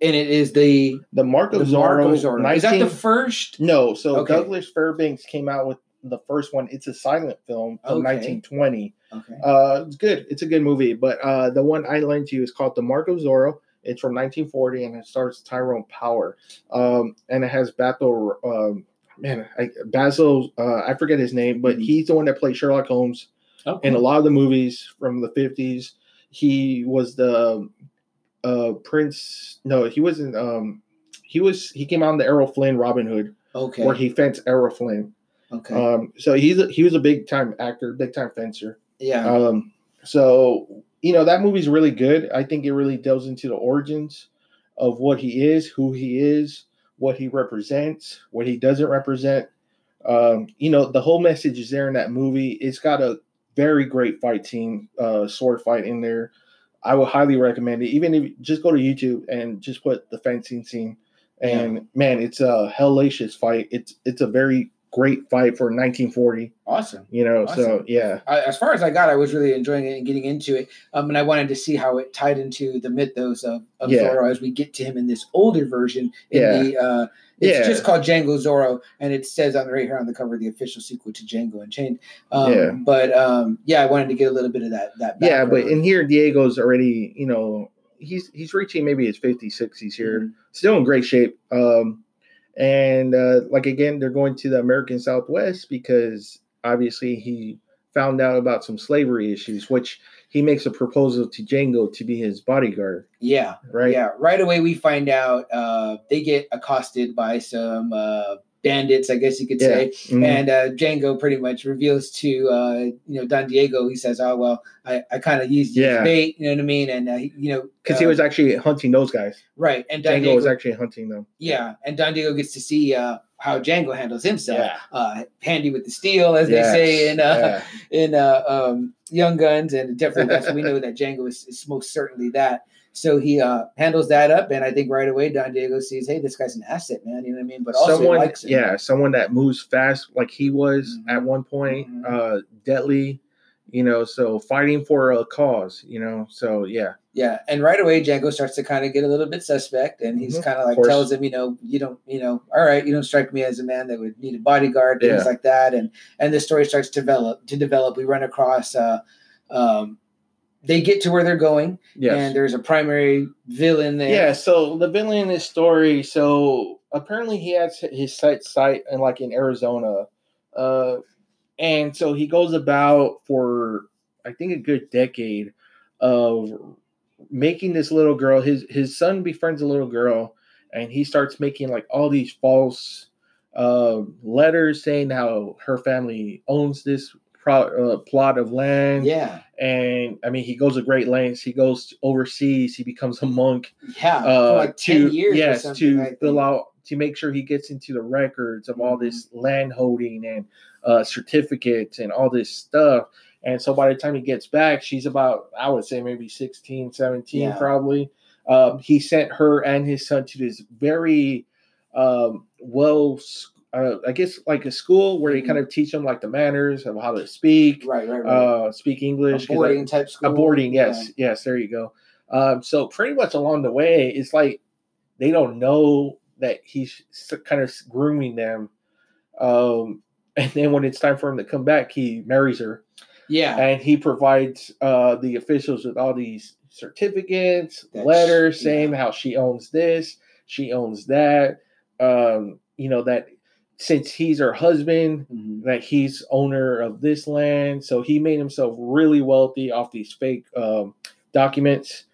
Speaker 3: and it is the
Speaker 4: The Mark
Speaker 3: the
Speaker 4: Zorro,
Speaker 3: Zorro. Is that the first?
Speaker 4: No, so
Speaker 3: Okay.
Speaker 4: Douglas Fairbanks came out with the first one. It's a silent film from
Speaker 3: Okay.
Speaker 4: 1920.
Speaker 3: Okay.
Speaker 4: Uh, it's good. It's a good movie. But uh, the one I lent you is called The Mark of Zorro. It's from 1940 and it stars Tyrone Power. Um, and it has Basil, um, man, I, Basil, uh, I forget his name, but
Speaker 3: Mhm.
Speaker 4: he's the one that played Sherlock Holmes
Speaker 3: Okay.
Speaker 4: in a lot of the movies from the 50s. He was the uh, Prince. No, he wasn't. Um, he was. He came out in the Errol Flynn Robin Hood,
Speaker 3: okay.
Speaker 4: where he fenced Errol Flynn.
Speaker 3: okay.
Speaker 4: Um, so he's a, he was a big time actor, big time fencer.
Speaker 3: yeah.
Speaker 4: Um, so you know that movie's really good. I think it really delves into the origins of what he is, who he is, what he represents, what he doesn't represent. Um, you know, the whole message is there in that movie. It's got a very great fight scene, uh, sword fight in there. I would highly recommend it. Even if just go to YouTube and just put the fencing scene, and man, it's a hellacious fight. It's it's a very great fight for 1940.
Speaker 3: awesome.
Speaker 4: You know, so yeah,
Speaker 3: I, as far as I got, I was really enjoying it and getting into it. Um, and I wanted to see how it tied into the mythos of, of
Speaker 4: Yeah.
Speaker 3: Zorro as we get to him in this older version. In
Speaker 4: Yeah.
Speaker 3: the uh, it's
Speaker 4: Yeah.
Speaker 3: just called Django Zorro, and it says on right here on the cover the official sequel to Django Unchained. Um,
Speaker 4: Yeah.
Speaker 3: But um, yeah, I wanted to get a little bit of that. That
Speaker 4: yeah but in here diego's already you know he's he's reaching maybe his 50s 60s here
Speaker 3: Mhm.
Speaker 4: still in great shape um and uh like again they're going to the american southwest because obviously he found out about some slavery issues which he makes a proposal to django to be his bodyguard
Speaker 3: yeah,
Speaker 4: right
Speaker 3: yeah. Right away, we find out uh, they get accosted by some uh, bandits, I guess you could
Speaker 4: Yeah.
Speaker 3: say.
Speaker 4: Mhm.
Speaker 3: And uh, Django pretty much reveals to uh, you know Don Diego. He says, "Oh well, I, I kind of used
Speaker 4: Yeah.
Speaker 3: bait." You know what I mean? And uh, you know
Speaker 4: because he
Speaker 3: uh,
Speaker 4: was actually hunting those guys
Speaker 3: right. And Don
Speaker 4: django
Speaker 3: Diego,
Speaker 4: was actually hunting them
Speaker 3: yeah, and Don Diego gets to see uh, how Django handles himself.
Speaker 4: yeah
Speaker 3: Uh, handy with the steel, as
Speaker 4: Yes.
Speaker 3: they say in uh,
Speaker 4: Yeah.
Speaker 3: in uh, um, Young Guns, and definitely that's we know that Django is, is most certainly that. So he uh, handles that up, and I think right away Don Diego sees, hey, this guy's an asset, man. You know what I mean? But also
Speaker 4: someone
Speaker 3: likes him.
Speaker 4: yeah someone that moves fast like he was
Speaker 3: Mhm.
Speaker 4: at one point
Speaker 3: Mhm.
Speaker 4: uh deadly you know so fighting for a cause you know so yeah
Speaker 3: Yeah, and right away Django starts to kind of get a little bit suspect, and he's
Speaker 4: Mhm,
Speaker 3: kind of like tells him, you know, you don't, you know, all right, you don't strike me as a man that would need a bodyguard, things
Speaker 4: Yeah.
Speaker 3: like that, and and the story starts to develop. To develop, we run across, uh, um, they get to where they're going,
Speaker 4: yes
Speaker 3: and there's a primary villain there.
Speaker 4: yeah so the villain in this story so apparently he has his site site in like in arizona uh and so he goes about for i think a good decade of making this little girl his his son befriends a little girl and he starts making like all these false uh, letters saying how her family owns this pro- uh, plot of land
Speaker 3: yeah,
Speaker 4: and i mean he goes to great lengths he goes overseas he becomes a monk
Speaker 3: yeah,
Speaker 4: uh,
Speaker 3: like
Speaker 4: to
Speaker 3: years.
Speaker 4: yes to fill out to make sure he gets into the records of all
Speaker 3: Mm-hmm.
Speaker 4: this land holding and uh, certificates and all this stuff and so by the time he gets back she's about i would say maybe 16 17
Speaker 3: Yeah.
Speaker 4: probably um, he sent her and his son to this very um, well, uh, I guess like a school where they
Speaker 3: Mhm.
Speaker 4: kind of teach them like the manners of how to speak,
Speaker 3: Right, right, right.
Speaker 4: uh, speak
Speaker 3: a
Speaker 4: English. I-
Speaker 3: boarding type school.
Speaker 4: a boarding, yes, yes, there you go. Um, so pretty much along the way, it's like they don't know that he's kind of grooming them. Um, and then when it's time for him to come back, he marries her
Speaker 3: Yeah.
Speaker 4: and he provides uh, the officials with all these certificates,
Speaker 3: That sh-
Speaker 4: letters saying how she owns this, she owns that. Um, you know that since he's her husband,
Speaker 3: Mhm.
Speaker 4: that he's owner of this land, so he made himself really wealthy off these fake um, documents.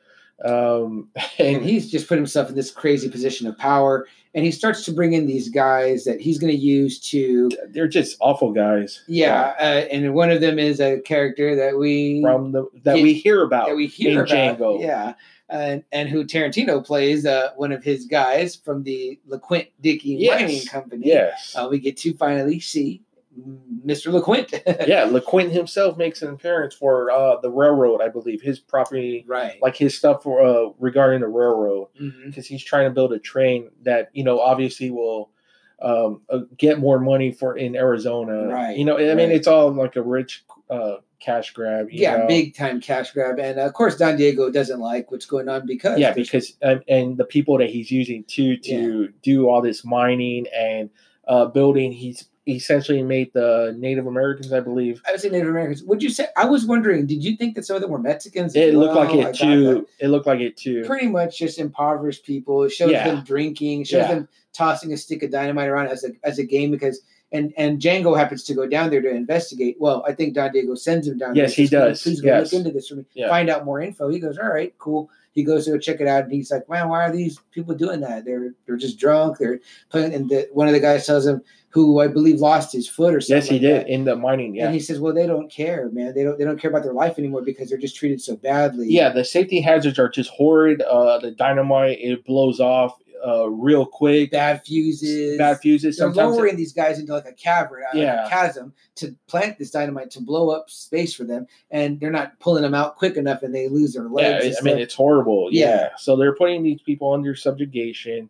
Speaker 4: Um,
Speaker 3: and
Speaker 4: and
Speaker 3: he's just put himself in this crazy position of power and he starts to bring in these guys that he's going to use to
Speaker 4: they're just awful guys.
Speaker 3: yeah uh, and one of them is a character that we
Speaker 4: from the that
Speaker 3: Yeah,
Speaker 4: we hear about
Speaker 3: that we hear
Speaker 4: in
Speaker 3: about
Speaker 4: Django.
Speaker 3: yeah and and who Tarantino plays uh, one of his guys from the LeQuint Dickey
Speaker 4: Yes.
Speaker 3: mining company
Speaker 4: Yes.
Speaker 3: uh, we get to finally see Mr. LeQuint
Speaker 4: yeah, LeQuint himself makes an appearance for uh, the railroad, I believe, his property,
Speaker 3: right
Speaker 4: like his stuff for uh, regarding the railroad, because he's trying to build a train that you know obviously will um, uh, get more money for in Arizona.
Speaker 3: Right,
Speaker 4: You know, I mean,
Speaker 3: right.
Speaker 4: it's all like a rich uh, cash grab. you
Speaker 3: yeah
Speaker 4: know?
Speaker 3: big time cash grab and uh, of course Don Diego doesn't like what's going on because
Speaker 4: yeah, because and, and the people that he's using to to do all this mining and uh, building, he's essentially made the Native Americans, I believe.
Speaker 3: I would say Native Americans. Would you say? I was wondering. Did you think that some of them were Mexicans?
Speaker 4: It looked like it too. It looked like it too.
Speaker 3: Pretty much just impoverished people. It shows
Speaker 4: Yeah.
Speaker 3: them drinking. Shows
Speaker 4: Yeah.
Speaker 3: them tossing a stick of dynamite around as a as a game because. And, and Django happens to go down there to investigate. Well, I think Don Diego sends him down.
Speaker 4: Yes, he does.
Speaker 3: Please go
Speaker 4: Yes.
Speaker 3: look into this for me.
Speaker 4: Yeah.
Speaker 3: Find out more info. He goes, all right, cool. He goes to go check it out, and he's like, "Man, why are these people doing that? They're they're just drunk. They're playing." And the, one of the guys tells him, who I believe lost his foot or something.
Speaker 4: Yes, he
Speaker 3: like
Speaker 4: did
Speaker 3: that.
Speaker 4: in the mining. Yeah,
Speaker 3: And he says, "Well, they don't care, man. They don't. They don't care about their life anymore because they're just treated so badly."
Speaker 4: yeah. The safety hazards are just horrid. Uh, the dynamite it blows off uh, real quick.
Speaker 3: bad fuses.
Speaker 4: Bad fuses.
Speaker 3: They're
Speaker 4: Sometimes
Speaker 3: lowering these guys into like a cavern, uh, like a chasm, to plant this dynamite to blow up space for them, and they're not pulling them out quick enough, and they lose their legs. and
Speaker 4: I mean it's horrible. Yeah.
Speaker 3: Yeah.
Speaker 4: So they're putting these people under subjugation.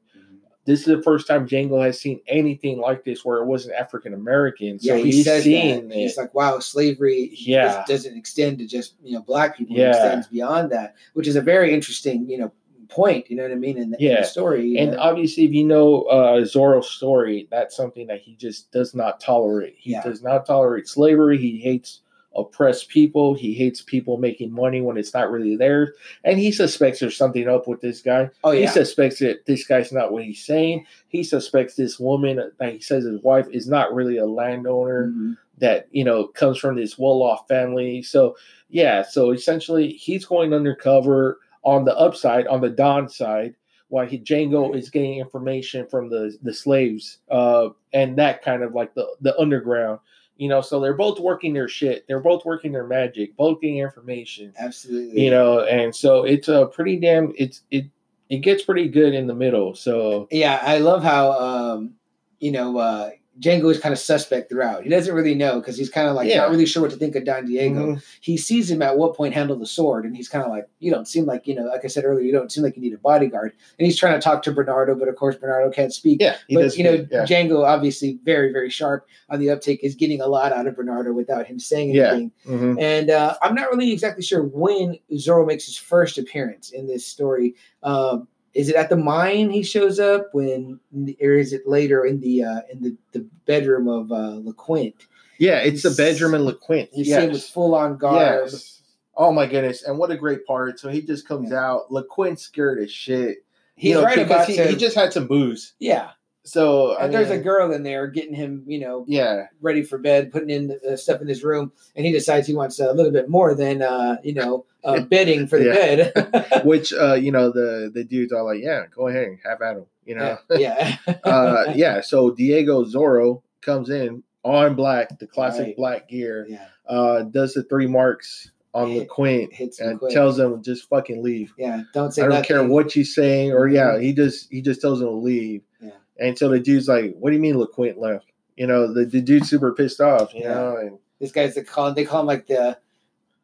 Speaker 4: This is the first time Django has seen anything like this where it wasn't African American. So
Speaker 3: yeah, he
Speaker 4: he's seeing
Speaker 3: that.
Speaker 4: it.
Speaker 3: He's like, "Wow, slavery
Speaker 4: Yeah.
Speaker 3: doesn't extend to just you know black people.
Speaker 4: Yeah.
Speaker 3: It extends beyond that, which is a very interesting you know point. You know what I mean in the, in
Speaker 4: Yeah.
Speaker 3: the story.
Speaker 4: and
Speaker 3: know?
Speaker 4: obviously, if you know uh, Zorro's story, that's something that he just does not tolerate. He
Speaker 3: Yeah.
Speaker 4: does not tolerate slavery. He hates oppressed people. He hates people making money when it's not really theirs. And he suspects there's something up with this guy.
Speaker 3: oh yeah.
Speaker 4: He suspects that this guy's not what he's saying. He suspects this woman that he says his wife is not really a landowner
Speaker 3: Mhm.
Speaker 4: that you know comes from this well-off family. So yeah, so essentially he's going undercover on the upside, on the Don side, while he Django is getting information from the the slaves, uh, and that kind of like the the underground. You know, so they're both working their shit. They're both working their magic, both getting information.
Speaker 3: absolutely.
Speaker 4: You know, and so it's a pretty damn. It's it it gets pretty good in the middle. So
Speaker 3: Yeah, I love how um, you know uh, Django is kind of suspect throughout. He doesn't really know because he's kind of like
Speaker 4: Yeah.
Speaker 3: not really sure what to think of Don Diego.
Speaker 4: mhm.
Speaker 3: He sees him at what point handle the sword, and he's kind of like, "You don't seem like you know, like I said earlier, you don't seem like you need a bodyguard." And he's trying to talk to Bernardo, but of course Bernardo can't speak.
Speaker 4: yeah,
Speaker 3: but you know,
Speaker 4: yeah.
Speaker 3: Django obviously very very sharp on the uptake is getting a lot out of Bernardo without him saying
Speaker 4: Yeah.
Speaker 3: anything.
Speaker 4: Mhm.
Speaker 3: And uh, I'm not really exactly sure when Zorro makes his first appearance in this story. Um, is it at the mine he shows up when, or is it later in the uh, in the, the bedroom of uh, LeQuint?
Speaker 4: yeah, it's the bedroom in LeQuint.
Speaker 3: He's
Speaker 4: yes.
Speaker 3: seen with full on garb.
Speaker 4: Yes. Oh my goodness! And what a great part. So he just comes
Speaker 3: Yeah.
Speaker 4: out. LeQuint scared as shit.
Speaker 3: He's
Speaker 4: You know,
Speaker 3: right about
Speaker 4: he,
Speaker 3: to.
Speaker 4: he just had some booze.
Speaker 3: yeah,
Speaker 4: So I
Speaker 3: and there's a girl in there getting him, you know,
Speaker 4: yeah,
Speaker 3: ready for bed, putting in uh, stuff in his room, and he decides he wants a little bit more than uh, you know uh, bedding for the bed.
Speaker 4: which uh, you know the the dudes are like, yeah, go ahead, and have at him. You know,
Speaker 3: yeah,
Speaker 4: uh, yeah. So Diego Zorro comes in all in black, the classic
Speaker 3: Right.
Speaker 4: black gear.
Speaker 3: yeah,
Speaker 4: Uh, does the three marks on
Speaker 3: Hit-
Speaker 4: LeQuint
Speaker 3: hits
Speaker 4: and tells him just fucking leave.
Speaker 3: yeah. Don't say
Speaker 4: I don't
Speaker 3: nothing.
Speaker 4: care what you saying, or yeah,
Speaker 3: Mhm.
Speaker 4: he just he just tells them to leave.
Speaker 3: Yeah.
Speaker 4: And so the dude's like, "What do you mean LeQuint left?" You know, the, the dude's super pissed off. You
Speaker 3: Yeah.
Speaker 4: know, and
Speaker 3: This guy's the call. They call him like the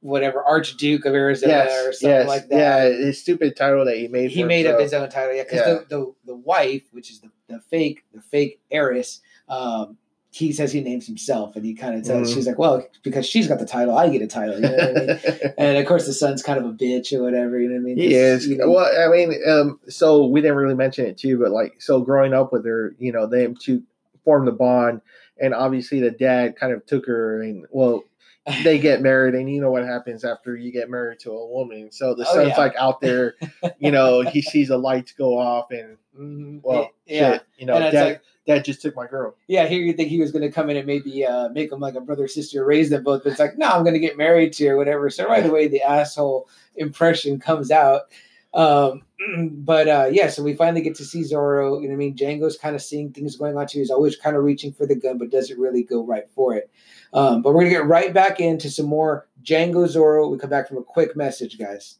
Speaker 3: whatever Archduke of Arizona
Speaker 4: yes,
Speaker 3: or something
Speaker 4: yes,
Speaker 3: like that.
Speaker 4: yeah. His stupid title that he made.
Speaker 3: he made up his own title. Yeah, because
Speaker 4: Yeah.
Speaker 3: the, the the wife, which is the, the fake the fake heiress, um, he says he names himself, and he kind of tells
Speaker 4: Mhm.
Speaker 3: she's like, well, because she's got the title, I get a title. You know what I mean? and of course, the son's kind of a bitch or whatever. You know what I mean?
Speaker 4: He is.
Speaker 3: you know,
Speaker 4: Well, I mean, um, so we didn't really mention it too, but like, so growing up with her, you know, them two formed the bond, and obviously the dad kind of took her, and well, they get married, and you know what happens after you get married to a woman. So the
Speaker 3: Oh,
Speaker 4: son's
Speaker 3: yeah.
Speaker 4: like out there, you know, he sees the lights go off, and
Speaker 3: mhm.
Speaker 4: well,
Speaker 3: yeah.
Speaker 4: shit, you know, dad,
Speaker 3: like-
Speaker 4: dad just took my girl.
Speaker 3: Yeah, here you think he was going to come in and maybe uh, make them like a brother sister, raise them both, but it's like, no, I'm going to get married to or whatever. So right away, the asshole impression comes out. Um, but uh, yeah, so we finally get to see Zorro. You know what I mean? Django's kind of seeing things going on too. He's always kind of reaching for the gun, but doesn't really go right for it. Um, but we're going to get right back into some more Django Zorro. We come back from a quick message, guys.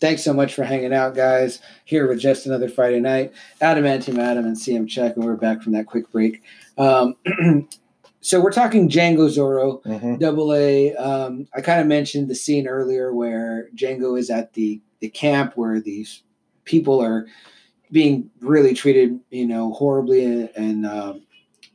Speaker 3: Thanks so much for hanging out, guys. Here with just another Friday night. Adamantium Adam and CM Check, and we're back from that quick break. Um, so we're talking Django Zorro,
Speaker 4: Mm-hmm.
Speaker 3: Double A. Um, I kind of mentioned the scene earlier where Django is at the the camp where these people are being really treated, you know, horribly, and, and um,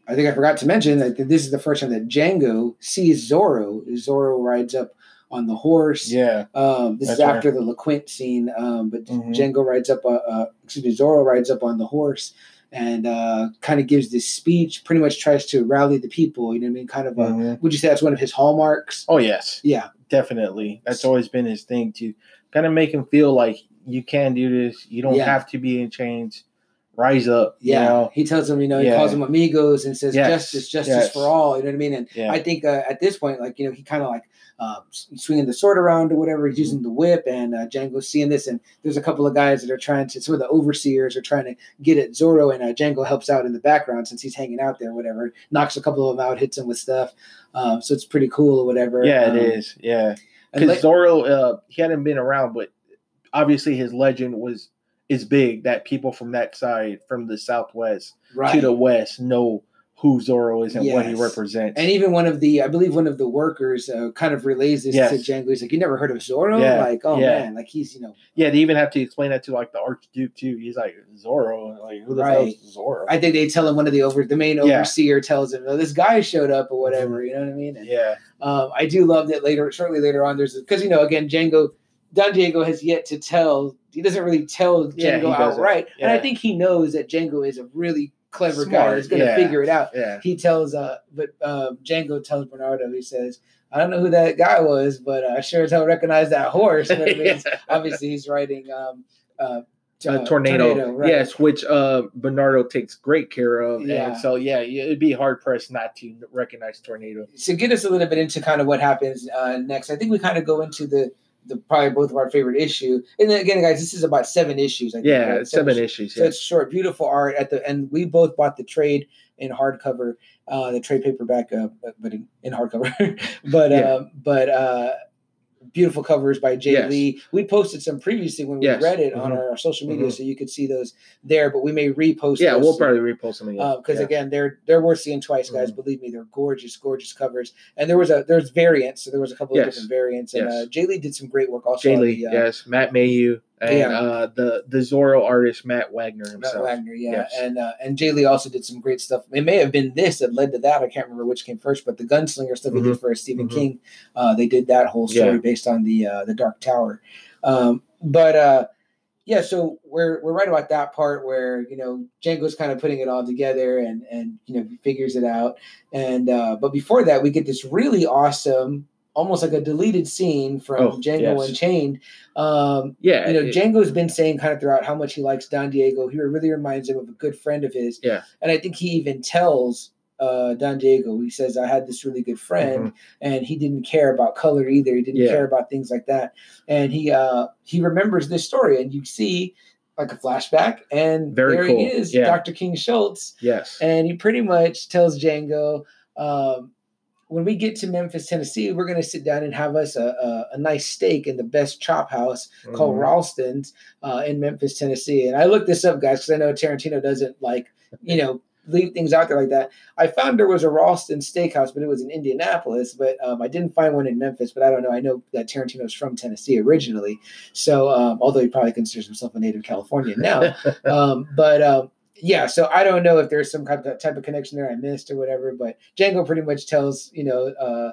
Speaker 3: I think I forgot to mention that this is the first time that Django sees Zorro. Zorro rides up on the horse.
Speaker 4: Yeah,
Speaker 3: Um, this is
Speaker 4: That's right.
Speaker 3: after the LaQuint scene, um, but
Speaker 4: Mhm.
Speaker 3: Django rides up, uh, uh, excuse me, Zorro rides up on the horse and uh, kind of gives this speech, pretty much tries to rally the people. You know what I mean? Kind of, a,
Speaker 4: Mhm.
Speaker 3: would you say that's one of his hallmarks?
Speaker 4: oh yes,
Speaker 3: Yeah,
Speaker 4: definitely. That's always been his thing to kind of make him feel like you can do this. You don't
Speaker 3: Yeah.
Speaker 4: have to be in chains. Rise up.
Speaker 3: yeah.
Speaker 4: You know?
Speaker 3: He tells them, you know, he
Speaker 4: Yeah.
Speaker 3: calls them amigos and says
Speaker 4: Yes,
Speaker 3: justice, justice
Speaker 4: yes.
Speaker 3: for all. You know what I mean? And
Speaker 4: Yeah.
Speaker 3: I think uh, at this point, like you know, he kind of like uh, swinging the sword around or whatever. He's using the whip, and uh, Django's seeing this, and there's a couple of guys that are trying to. Some of the overseers are trying to get at Zorro, and uh, Django helps out in the background since he's hanging out there. Whatever, knocks a couple of them out, hits them with stuff. Um, so it's pretty cool or whatever.
Speaker 4: yeah,
Speaker 3: Um,
Speaker 4: it is. Yeah. because
Speaker 3: la-
Speaker 4: Zorro, uh, he hadn't been around, but obviously his legend was is big. That people from that side, from the southwest
Speaker 3: right.
Speaker 4: to the west, know who Zorro is and what he represents.
Speaker 3: And even one of the, I believe one of the workers uh, kind of relays this
Speaker 4: Yes.
Speaker 3: to Django. He's like, "You never heard of Zorro?
Speaker 4: Yeah,
Speaker 3: Like, oh
Speaker 4: yeah.
Speaker 3: man, like he's you know."
Speaker 4: yeah, they even have to explain that to like the Archduke too. He's like Zorro, like who the hell is Zorro?
Speaker 3: I think they tell him one of the over the main
Speaker 4: Yeah.
Speaker 3: overseer tells him, oh, "This guy showed up or whatever." You know what I mean? And,
Speaker 4: yeah,
Speaker 3: um, I do love that later. Shortly later on, there's because you know again, Django Don Diego has yet to tell. He doesn't really tell
Speaker 4: Yeah,
Speaker 3: Django
Speaker 4: doesn't.
Speaker 3: outright, and I think he knows that Django is a really clever guy.
Speaker 4: Smart,
Speaker 3: He's going to
Speaker 4: yeah.
Speaker 3: figure it out.
Speaker 4: yeah,
Speaker 3: He tells, uh, but uh, Django tells Bernardo. He says, "I don't know who that guy was, but I sure as hell recognize that horse." You know what I mean? Obviously, he's riding. Um, uh, uh,
Speaker 4: tornado.
Speaker 3: right.
Speaker 4: Yes, which uh Bernardo takes great care of.
Speaker 3: Yeah.
Speaker 4: And so yeah, it'd be hard pressed not to recognize tornado.
Speaker 3: so get us a little bit into kind of what happens uh, next. I think we kind of go into the the probably both of our favorite issue. And then again, guys, this is about seven issues. I think,
Speaker 4: Yeah,
Speaker 3: right?
Speaker 4: seven issues.
Speaker 3: So
Speaker 4: Yeah.
Speaker 3: it's short, beautiful art at the and we both bought the trade in hardcover, uh, the trade paperback, uh, but, but in, in hardcover. but
Speaker 4: Yeah.
Speaker 3: uh, but uh, beautiful covers by Jae
Speaker 4: Yes.
Speaker 3: Lee. We posted some previously when we
Speaker 4: Yes.
Speaker 3: read it on
Speaker 4: Mhm.
Speaker 3: our, our social media,
Speaker 4: Mhm.
Speaker 3: so you could see those there. But we may repost.
Speaker 4: yeah, we'll
Speaker 3: soon
Speaker 4: probably repost them again.
Speaker 3: because
Speaker 4: yeah.
Speaker 3: again they're they're worth seeing twice guys
Speaker 4: Mhm.
Speaker 3: believe me they're gorgeous gorgeous covers and there was a there's variants so there was a couple of different variants and
Speaker 4: Yes.
Speaker 3: uh, Jae Lee did some great work also Jae
Speaker 4: Lee,
Speaker 3: the, uh,
Speaker 4: yes, Matt Mayu, and
Speaker 3: Yeah.
Speaker 4: uh, the the Zorro artist Matt Wagner himself. Matt.
Speaker 3: Wagner yeah
Speaker 4: Yes.
Speaker 3: and uh, and Jae Lee also did some great stuff it may have been this that led to that I can't remember which came first but the gunslinger stuff he did for Stephen
Speaker 4: Mhm.
Speaker 3: King uh, they did that whole story
Speaker 4: Yeah.
Speaker 3: based on the uh, the Dark Tower um, but uh yeah, so we're we're right about that part where you know Django's kind of putting it all together and and you know figures it out, and uh, but before that we get this really awesome, almost like a deleted scene from
Speaker 4: Oh,
Speaker 3: Django
Speaker 4: yes.
Speaker 3: Unchained. Um,
Speaker 4: Yeah,
Speaker 3: you know,
Speaker 4: it-
Speaker 3: Django's been saying kind of throughout how much he likes Don Diego. He really reminds him of a good friend of his.
Speaker 4: Yeah.
Speaker 3: and I think he even tells uh, Don Diego. He says, "I had this really good friend, and he didn't care about color either. He didn't
Speaker 4: Mm-hmm. Yeah.
Speaker 3: care about things like that. And he uh, he remembers this story, and you see like a flashback, and
Speaker 4: Very
Speaker 3: there he is,
Speaker 4: Yeah.
Speaker 3: Dr. King Schultz,
Speaker 4: Yes.
Speaker 3: and he pretty much tells Django." Um, when we get to Memphis, Tennessee, we're going to sit down and have us a, a, a nice steak in the best chop house called
Speaker 4: Mhm.
Speaker 3: Ralston's uh, in Memphis, Tennessee. And I looked this up, guys, because I know Tarantino doesn't like, you know, leave things out there like that. I found there was a Ralston steakhouse, but it was in Indianapolis. But um, I didn't find one in Memphis. But I don't know. I know that Tarantino's from Tennessee originally. So um, although he probably considers himself a native Californian now, um, but um, yeah, so I don't know if there's some kind of type of connection there I missed or whatever. But Django pretty much tells you know uh,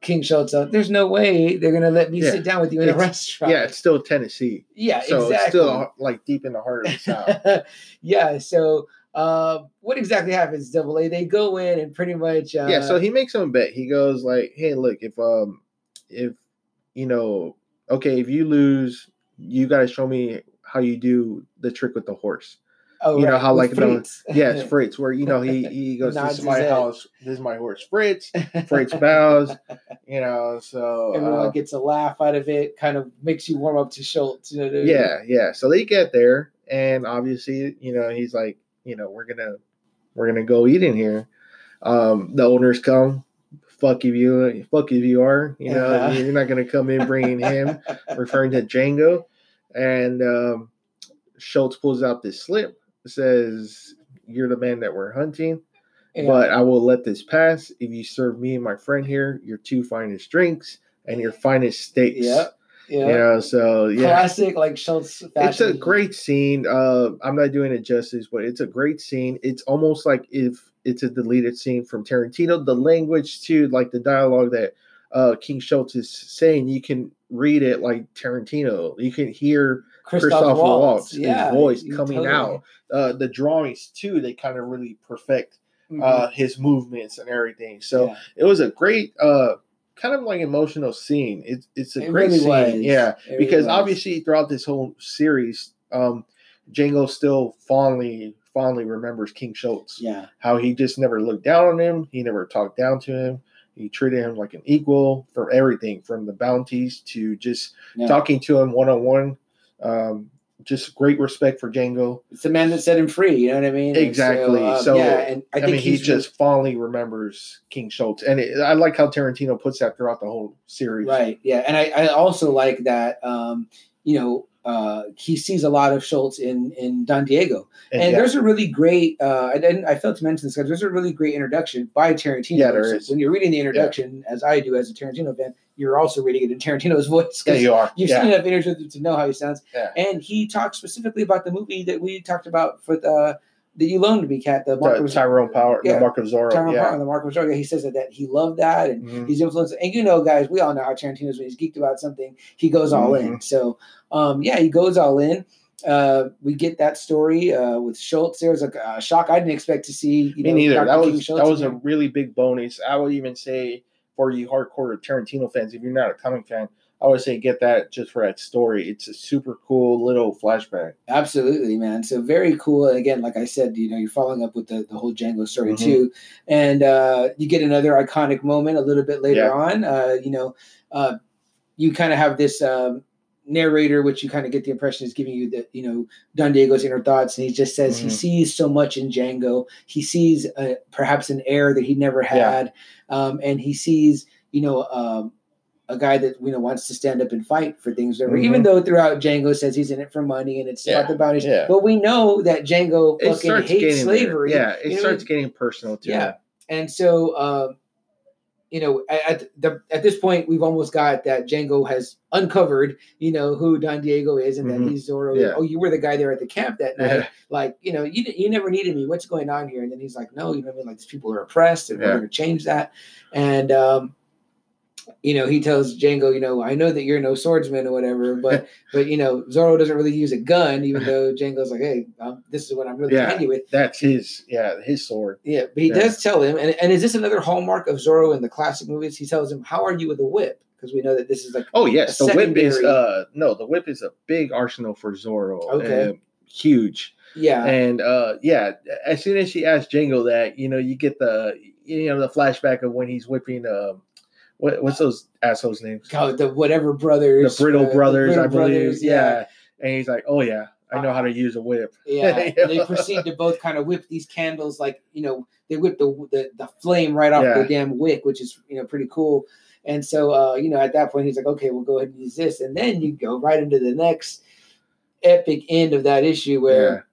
Speaker 3: King Schultz, uh, "There's no way they're gonna let me
Speaker 4: Yeah.
Speaker 3: sit down with you in a restaurant."
Speaker 4: yeah, it's still Tennessee.
Speaker 3: yeah,
Speaker 4: So
Speaker 3: exactly.
Speaker 4: it's still like deep in the heart of the South.
Speaker 3: yeah. So uh, what exactly happens? Double A, they go in and pretty much uh,
Speaker 4: yeah, so he makes him a bet. He goes like, "Hey, look, if um, if you know, okay, if you lose, you got to show me how you do the trick with the horse."
Speaker 3: Oh,
Speaker 4: you know
Speaker 3: right,
Speaker 4: how,
Speaker 3: with
Speaker 4: like, the-
Speaker 3: Fritz.
Speaker 4: It's Fritz, where you know he he goes, "This is my house. This is my horse, Fritz." Fritz bows. You know, so
Speaker 3: Everyone
Speaker 4: uh,
Speaker 3: gets a laugh out of it. Kind of makes you warm up to Schultz. You know,
Speaker 4: yeah, yeah. So they get there, and obviously, you know, he's like, you know, we're gonna we're gonna go eat in here. Um, the owners come. Fuck if you, fuck if you are. You know,
Speaker 3: Yeah.
Speaker 4: you're not gonna come in bringing him, referring to Django. And um, Schultz pulls out this slip. Says, "You're the man that we're hunting."
Speaker 3: Yeah.
Speaker 4: but I will let this pass if you serve me and my friend here your two finest drinks and your finest steaks.
Speaker 3: yeah, yeah.
Speaker 4: You know, so yeah.
Speaker 3: Classic, like Schultz.
Speaker 4: It's a great scene. Uh, I'm not doing it justice, but it's a great scene. It's almost like if it's a deleted scene from Tarantino. The language too, like the dialogue that uh, King Schultz is saying, you can read it like Tarantino. You can hear Christoph Waltz, his voice coming
Speaker 3: totally-
Speaker 4: out. Uh, the drawings too, they kind of really perfect
Speaker 3: Mhm.
Speaker 4: uh, his movements and everything. So
Speaker 3: Yeah.
Speaker 4: it was a great, uh, kind of like emotional scene. It's it's a
Speaker 3: It
Speaker 4: great
Speaker 3: really
Speaker 4: scene,
Speaker 3: was.
Speaker 4: yeah,
Speaker 3: It
Speaker 4: because
Speaker 3: was.
Speaker 4: obviously throughout this whole series, um, Django still fondly fondly remembers King Schultz.
Speaker 3: yeah,
Speaker 4: How he just never looked down on him. He never talked down to him. He treated him like an equal for everything, from the bounties to just
Speaker 3: yeah.
Speaker 4: talking to him one on one. Um, just great respect for Django.
Speaker 3: it's the man that set him free. You know what I mean?
Speaker 4: Exactly.
Speaker 3: um,
Speaker 4: So,
Speaker 3: yeah, and I
Speaker 4: I,
Speaker 3: think
Speaker 4: mean, he just fondly remembers King Schultz, and it, I like how Tarantino puts that throughout the whole series.
Speaker 3: right. Yeah, and I, I also like that. Um, you know, uh, he sees a lot of Schultz in in Don Diego,
Speaker 4: and,
Speaker 3: and
Speaker 4: yeah,
Speaker 3: there's a really great. Uh, I didn't. I failed to mention this because there's a really great introduction by Tarantino.
Speaker 4: Yeah, there
Speaker 3: So
Speaker 4: is.
Speaker 3: When you're reading the introduction, as I do as a Tarantino fan, you're also reading it in Tarantino's voice.
Speaker 4: yeah, you are.
Speaker 3: You've
Speaker 4: yeah,
Speaker 3: seen enough interviews to know how he sounds.
Speaker 4: Yeah.
Speaker 3: And he talks specifically about the movie that we talked about for the that you loaned to me, Cat. The Mark of-
Speaker 4: Tyrone Power,
Speaker 3: Yeah.
Speaker 4: the Mark of Zorro.
Speaker 3: Tyrone
Speaker 4: yeah.
Speaker 3: Power, the Mark of Zorro. He says that, that he loved that and
Speaker 4: Mhm.
Speaker 3: he's influenced. And you know, guys, we all know how Tarantino is when he's geeked about something, he goes all
Speaker 4: Mm-hmm.
Speaker 3: in. So, um, yeah, he goes all in. Uh, we get that story uh, with Schultz. There was a uh, shock I didn't expect to see. You
Speaker 4: Me
Speaker 3: know,
Speaker 4: neither.
Speaker 3: Dr.
Speaker 4: That
Speaker 3: King
Speaker 4: was
Speaker 3: Schultz
Speaker 4: that was a really big bonus. I would even say for you hardcore Tarantino fans, if you're not a comic fan, I would say get that just for that story. It's a super cool little flashback.
Speaker 3: Absolutely, man. So very cool. And again, like I said, you know, you're following up with the, the whole Django story
Speaker 4: Mhm.
Speaker 3: too. And uh, you get another iconic moment a little bit later
Speaker 4: Yeah.
Speaker 3: on. Uh, you know, uh, you kind of have this um, narrator, which you kind of get the impression is giving you that, you know, Don Diego's inner thoughts. And he just says he
Speaker 4: Mhm.
Speaker 3: sees so much in Django. He sees uh, perhaps an heir that he never
Speaker 4: Yeah.
Speaker 3: had. Um, and he sees, you know, um, a guy that you know wants to stand up and fight for things.
Speaker 4: Mhm.
Speaker 3: Even though throughout Django says he's in it for money and it's
Speaker 4: Yeah,
Speaker 3: about the bounties,
Speaker 4: yeah.
Speaker 3: but we know that Django
Speaker 4: It
Speaker 3: fucking hates slavery.
Speaker 4: There. Yeah, it
Speaker 3: You know what I
Speaker 4: starts getting personal too.
Speaker 3: Yeah. And so, um, you know, at, at the at this point, we've almost got that Django has uncovered, you know, who Don Diego is, and
Speaker 4: Mhm.
Speaker 3: that he's Zorro.
Speaker 4: Yeah.
Speaker 3: Oh, you were the guy there at the camp that night. Like, you know, you you never needed me. What's going on here? And then he's like, no, you know what I mean? Like, these people are oppressed, and we're going to change that. And um, you know, he tells Django, you know, I know that you're no swordsman or whatever, but but you know, Zorro doesn't really use a gun, even though Django's like, hey, um, this is what I'm really
Speaker 4: Yeah.
Speaker 3: handy with.
Speaker 4: That's his. Yeah, his sword.
Speaker 3: Yeah, but he
Speaker 4: Yeah.
Speaker 3: does tell him, and, and is this another hallmark of Zorro in the classic movies? He tells him, "How are you with a whip?" Because we know that this is like
Speaker 4: Oh yes, the whip is uh no, the whip is a big arsenal for Zorro.
Speaker 3: Okay.
Speaker 4: uh, huge.
Speaker 3: Yeah.
Speaker 4: And uh, yeah, as soon as she asks Django that, you know, you get the you know the flashback of when he's whipping uh, what what's those assholes names?
Speaker 3: God, the whatever brothers.
Speaker 4: The Brittle
Speaker 3: uh,
Speaker 4: Brothers,
Speaker 3: Brittle
Speaker 4: I believe.
Speaker 3: Brothers,
Speaker 4: yeah. And he's like, oh yeah, I know how to use a whip.
Speaker 3: Yeah, they proceed to both kind of whip these candles, like you know, they whip the the, the flame right off
Speaker 4: Yeah.
Speaker 3: the damn wick, which is you know pretty cool. And so, uh, you know, at that point, he's like, "Okay, we'll go ahead and use this," and then you go right into the next epic end of that issue where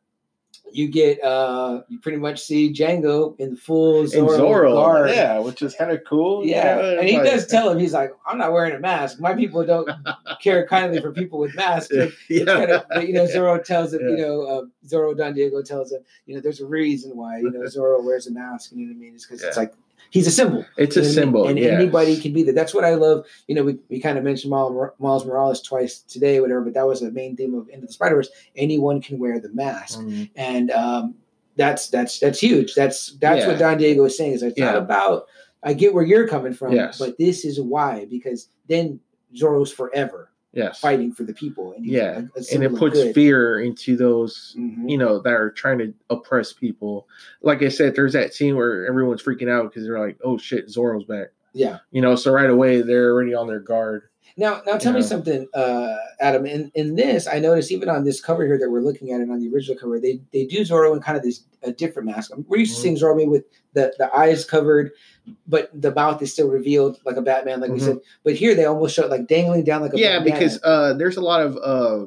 Speaker 3: you get uh you pretty much see Django in the full Zorro,
Speaker 4: Zorro,
Speaker 3: guard.
Speaker 4: yeah, which is kind of cool. you
Speaker 3: Yeah,
Speaker 4: know,
Speaker 3: and he
Speaker 4: like-
Speaker 3: does tell him he's like, "I'm not wearing a mask. My people don't care kindly for people with masks."
Speaker 4: yeah.
Speaker 3: It's kind of, but, you know, Zorro tells him, you know, uh, Zorro Don Diego tells him, you know, there's a reason why, you know, Zorro wears a mask. You know what I mean? It's because it's like he's a symbol.
Speaker 4: It's
Speaker 3: you
Speaker 4: a
Speaker 3: know I mean?
Speaker 4: symbol,
Speaker 3: and anybody can be that. That's what I love. You know, we, we kind of mentioned Miles, Morales twice today, whatever, but that was the main theme of Into the Spider Verse. Anyone can wear the mask,
Speaker 4: Mhm.
Speaker 3: and um, that's that's that's huge. That's that's
Speaker 4: Yeah.
Speaker 3: what Don Diego is saying. Is it's not about. I get where you're coming from,
Speaker 4: Yes.
Speaker 3: but this is why because then Zorro's forever
Speaker 4: Yes.
Speaker 3: fighting for the people, and
Speaker 4: Yeah.
Speaker 3: a- a
Speaker 4: and it puts
Speaker 3: good.
Speaker 4: fear into those
Speaker 3: Mhm.
Speaker 4: you know that are trying to oppress people like i said there's that scene where everyone's freaking out because they're like oh shit zorro's back
Speaker 3: Yeah.
Speaker 4: you know so right away they're already on their guard
Speaker 3: Now, now tell me something, uh, Adam. In in this, I noticed even on this cover here that we're looking at it on the original cover, they they do Zorro in kind of this a different mask. We're used to
Speaker 4: Mhm.
Speaker 3: seeing Zorro maybe with the the eyes covered, but the mouth is still revealed like a Batman, like we
Speaker 4: Mhm.
Speaker 3: said. But here they almost show it like dangling down like a
Speaker 4: yeah
Speaker 3: banana.
Speaker 4: because uh there's a lot of uh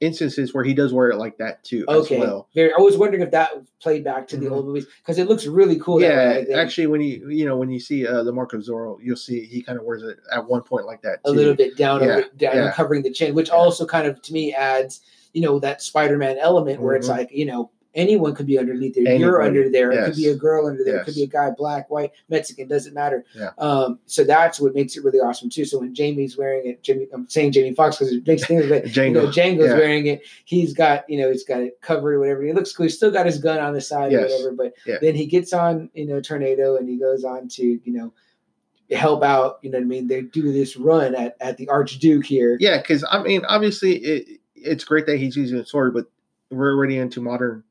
Speaker 4: instances where he does wear it like that too
Speaker 3: okay,
Speaker 4: as well
Speaker 3: very. I was wondering if that played back to the
Speaker 4: Mhm.
Speaker 3: old movies because it looks really cool. that
Speaker 4: yeah actually when you you know when you see uh the mark of zorro you'll see he kind of wears it at one point like that
Speaker 3: a little bit down,
Speaker 4: Yeah,
Speaker 3: over, down
Speaker 4: yeah.
Speaker 3: covering the chin, which
Speaker 4: Yeah.
Speaker 3: also kind of to me adds, you know, that Spider-Man element where it's
Speaker 4: Mhm.
Speaker 3: like, you know, anyone could be underneath there. You're under there. It could be a girl under there. It could be a guy, black, white, Mexican, doesn't matter.
Speaker 4: Yeah.
Speaker 3: Um, so that's what makes it really awesome too. So when Jamie's wearing it, Jamie, I'm saying Jamie Foxx because it makes things like you know, Django's
Speaker 4: Yeah.
Speaker 3: wearing it. He's got, you know, he's got it covered or whatever. He looks cool. He's still got his gun on the side or whatever. But
Speaker 4: Yeah.
Speaker 3: then he gets on, you know, Tornado and he goes on to, you know, help out. You know what I mean? They do this run at, at the Archduke here.
Speaker 4: yeah because i mean obviously it it's great that he's using a sword but we're already into modern